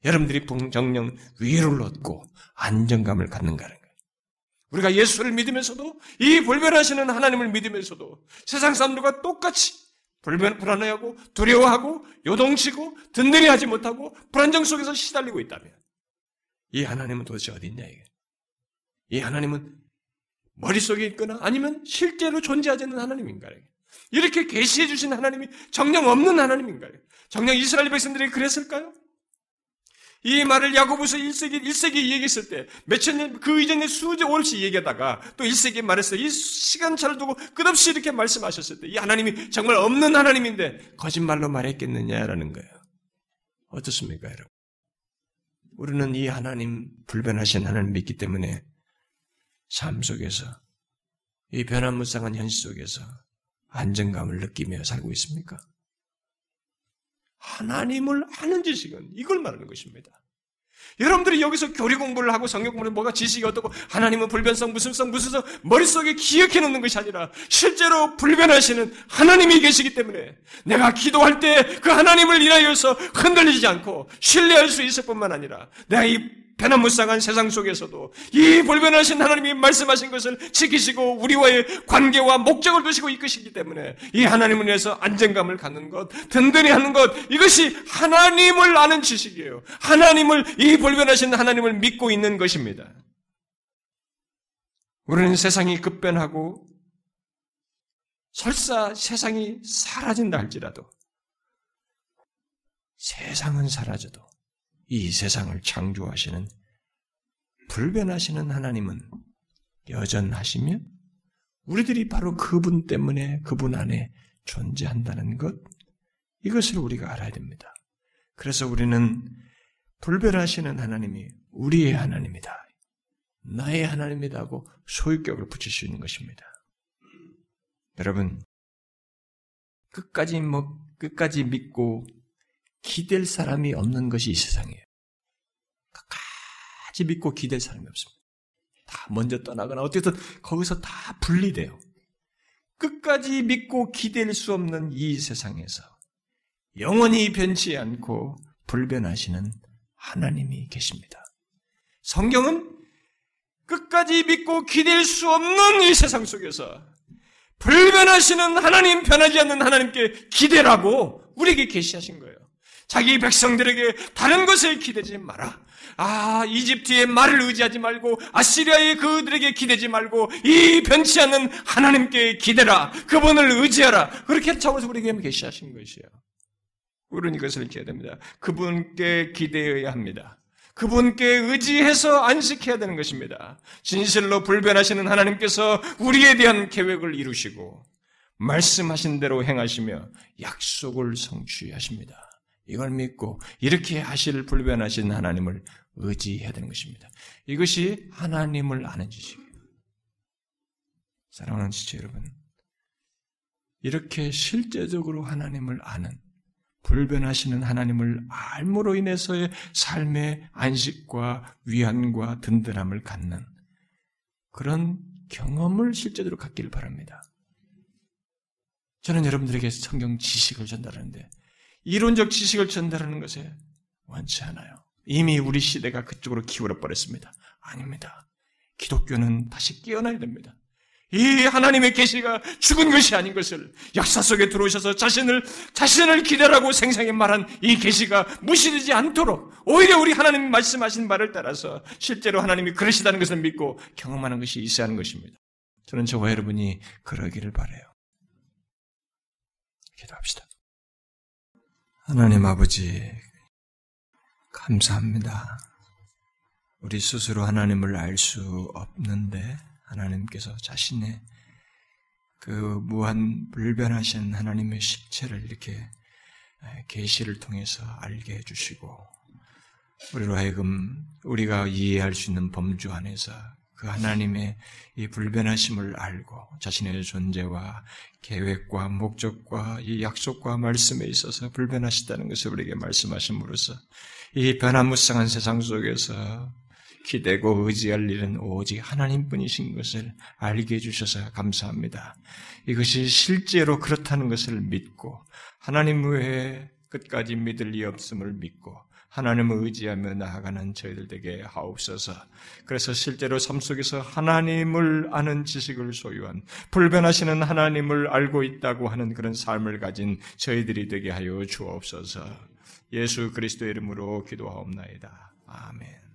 여러분들이 정령 위로를 얻고 안정감을 갖는가 하는 거예요. 우리가 예수를 믿으면서도 이 불변하시는 하나님을 믿으면서도 세상 사람들과 똑같이 불변, 불안해하고 두려워하고 요동치고 든든히 하지 못하고 불안정 속에서 시달리고 있다면 이 하나님은 도대체 어디 있냐 이게. 이 하나님은 머릿속에 있거나 아니면 실제로 존재하지 않는 하나님인가 이렇게 계시해 주신 하나님이 정령 없는 하나님인가요? 정령 이스라엘 백성들이 그랬을까요? 이 말을 야고보서 1세기, 1세기 얘기했을 때, 몇천 년, 그 이전에 수조 월씩 얘기하다가 또 1세기 말했어. 이 시간 잘 두고 끝없이 이렇게 말씀하셨을 때, 이 하나님이 정말 없는 하나님인데, 거짓말로 말했겠느냐라는 거예요. 어떻습니까, 여러분? 우리는 이 하나님, 불변하신 하나님 믿기 때문에 삶 속에서, 이 변화무쌍한 현실 속에서 안정감을 느끼며 살고 있습니까? 하나님을 아는 지식은 이걸 말하는 것입니다. 여러분들이 여기서 교리 공부를 하고 성경 공부를 뭐가 지식이 어떻고 하나님은 불변성 무슨 성 무슨 성 머릿속에 기억해 놓는 것이 아니라 실제로 불변하시는 하나님이 계시기 때문에 내가 기도할 때 그 하나님을 인하여서 흔들리지 않고 신뢰할 수 있을 뿐만 아니라 내가 이 변화무쌍한 세상 속에서도 이 불변하신 하나님이 말씀하신 것을 지키시고 우리와의 관계와 목적을 두시고 이끄시기 때문에 이 하나님을 위해서 안정감을 갖는 것, 든든히 하는 것, 이것이 하나님을 아는 지식이에요. 하나님을, 이 불변하신 하나님을 믿고 있는 것입니다. 우리는 세상이 급변하고 설사 세상이 사라진다 할지라도 세상은 사라져도 이 세상을 창조하시는 불변하시는 하나님은 여전하시며 우리들이 바로 그분 때문에 그분 안에 존재한다는 것 이것을 우리가 알아야 됩니다. 그래서 우리는 불변하시는 하나님이 우리의 하나님이다. 나의 하나님이다고 소유격을 붙일 수 있는 것입니다. 여러분 끝까지 뭐 끝까지 믿고 기댈 사람이 없는 것이 이 세상이에요. 끝까지 믿고 기댈 사람이 없습니다. 다 먼저 떠나거나 어쨌든 거기서 다 분리돼요. 끝까지 믿고 기댈 수 없는 이 세상에서 영원히 변치 않고 불변하시는 하나님이 계십니다. 성경은 끝까지 믿고 기댈 수 없는 이 세상 속에서 불변하시는 하나님, 변하지 않는 하나님께 기대라고 우리에게 계시하신 거예요. 자기 백성들에게 다른 것에 기대지 마라. 아, 이집트의 말을 의지하지 말고 아시리아의 그들에게 기대지 말고 이 변치 않는 하나님께 기대라. 그분을 의지하라. 그렇게 차원에서 우리에게 계시하신 것이에요. 우리는 이것을 기해야 됩니다. 그분께 기대해야 합니다. 그분께 의지해서 안식해야 되는 것입니다. 진실로 불변하시는 하나님께서 우리에 대한 계획을 이루시고 말씀하신 대로 행하시며 약속을 성취하십니다. 이걸 믿고 이렇게 하실 불변하신 하나님을 의지해야 되는 것입니다. 이것이 하나님을 아는 지식이에요. 사랑하는 지체 여러분, 이렇게 실제적으로 하나님을 아는 불변하시는 하나님을 알므로 인해서의 삶의 안식과 위안과 든든함을 갖는 그런 경험을 실제적으로 갖기를 바랍니다. 저는 여러분들에게 성경 지식을 전달하는데 이론적 지식을 전달하는 것에 원치 않아요. 이미 우리 시대가 그쪽으로 기울어 버렸습니다. 아닙니다. 기독교는 다시 깨어나야 됩니다. 이 하나님의 계시가 죽은 것이 아닌 것을 역사 속에 들어오셔서 자신을 자신을 기대라고 생생히 말한 이 계시가 무시되지 않도록 오히려 우리 하나님이 말씀하신 말을 따라서 실제로 하나님이 그러시다는 것을 믿고 경험하는 것이 있어야 하는 것입니다. 저는 저와 여러분이 그러기를 바래요. 기도합시다. 하나님 아버지 감사합니다. 우리 스스로 하나님을 알 수 없는데 하나님께서 자신의 그 무한 불변하신 하나님의 실체를 이렇게 계시를 통해서 알게 해주시고 우리로 하여금 우리가 이해할 수 있는 범주 안에서 그 하나님의 이 불변하심을 알고 자신의 존재와 계획과 목적과 이 약속과 말씀에 있어서 불변하시다는 것을 우리에게 말씀하심으로써 이 변화무쌍한 세상 속에서 기대고 의지할 일은 오직 하나님뿐이신 것을 알게 해주셔서 감사합니다. 이것이 실제로 그렇다는 것을 믿고 하나님 외에 끝까지 믿을 리 없음을 믿고 하나님을 의지하며 나아가는 저희들 에게 하옵소서. 그래서 실제로 삶 속에서 하나님을 아는 지식을 소유한 불변하시는 하나님을 알고 있다고 하는 그런 삶을 가진 저희들이 되게 하여 주옵소서. 예수 그리스도의 이름으로 기도하옵나이다. 아멘.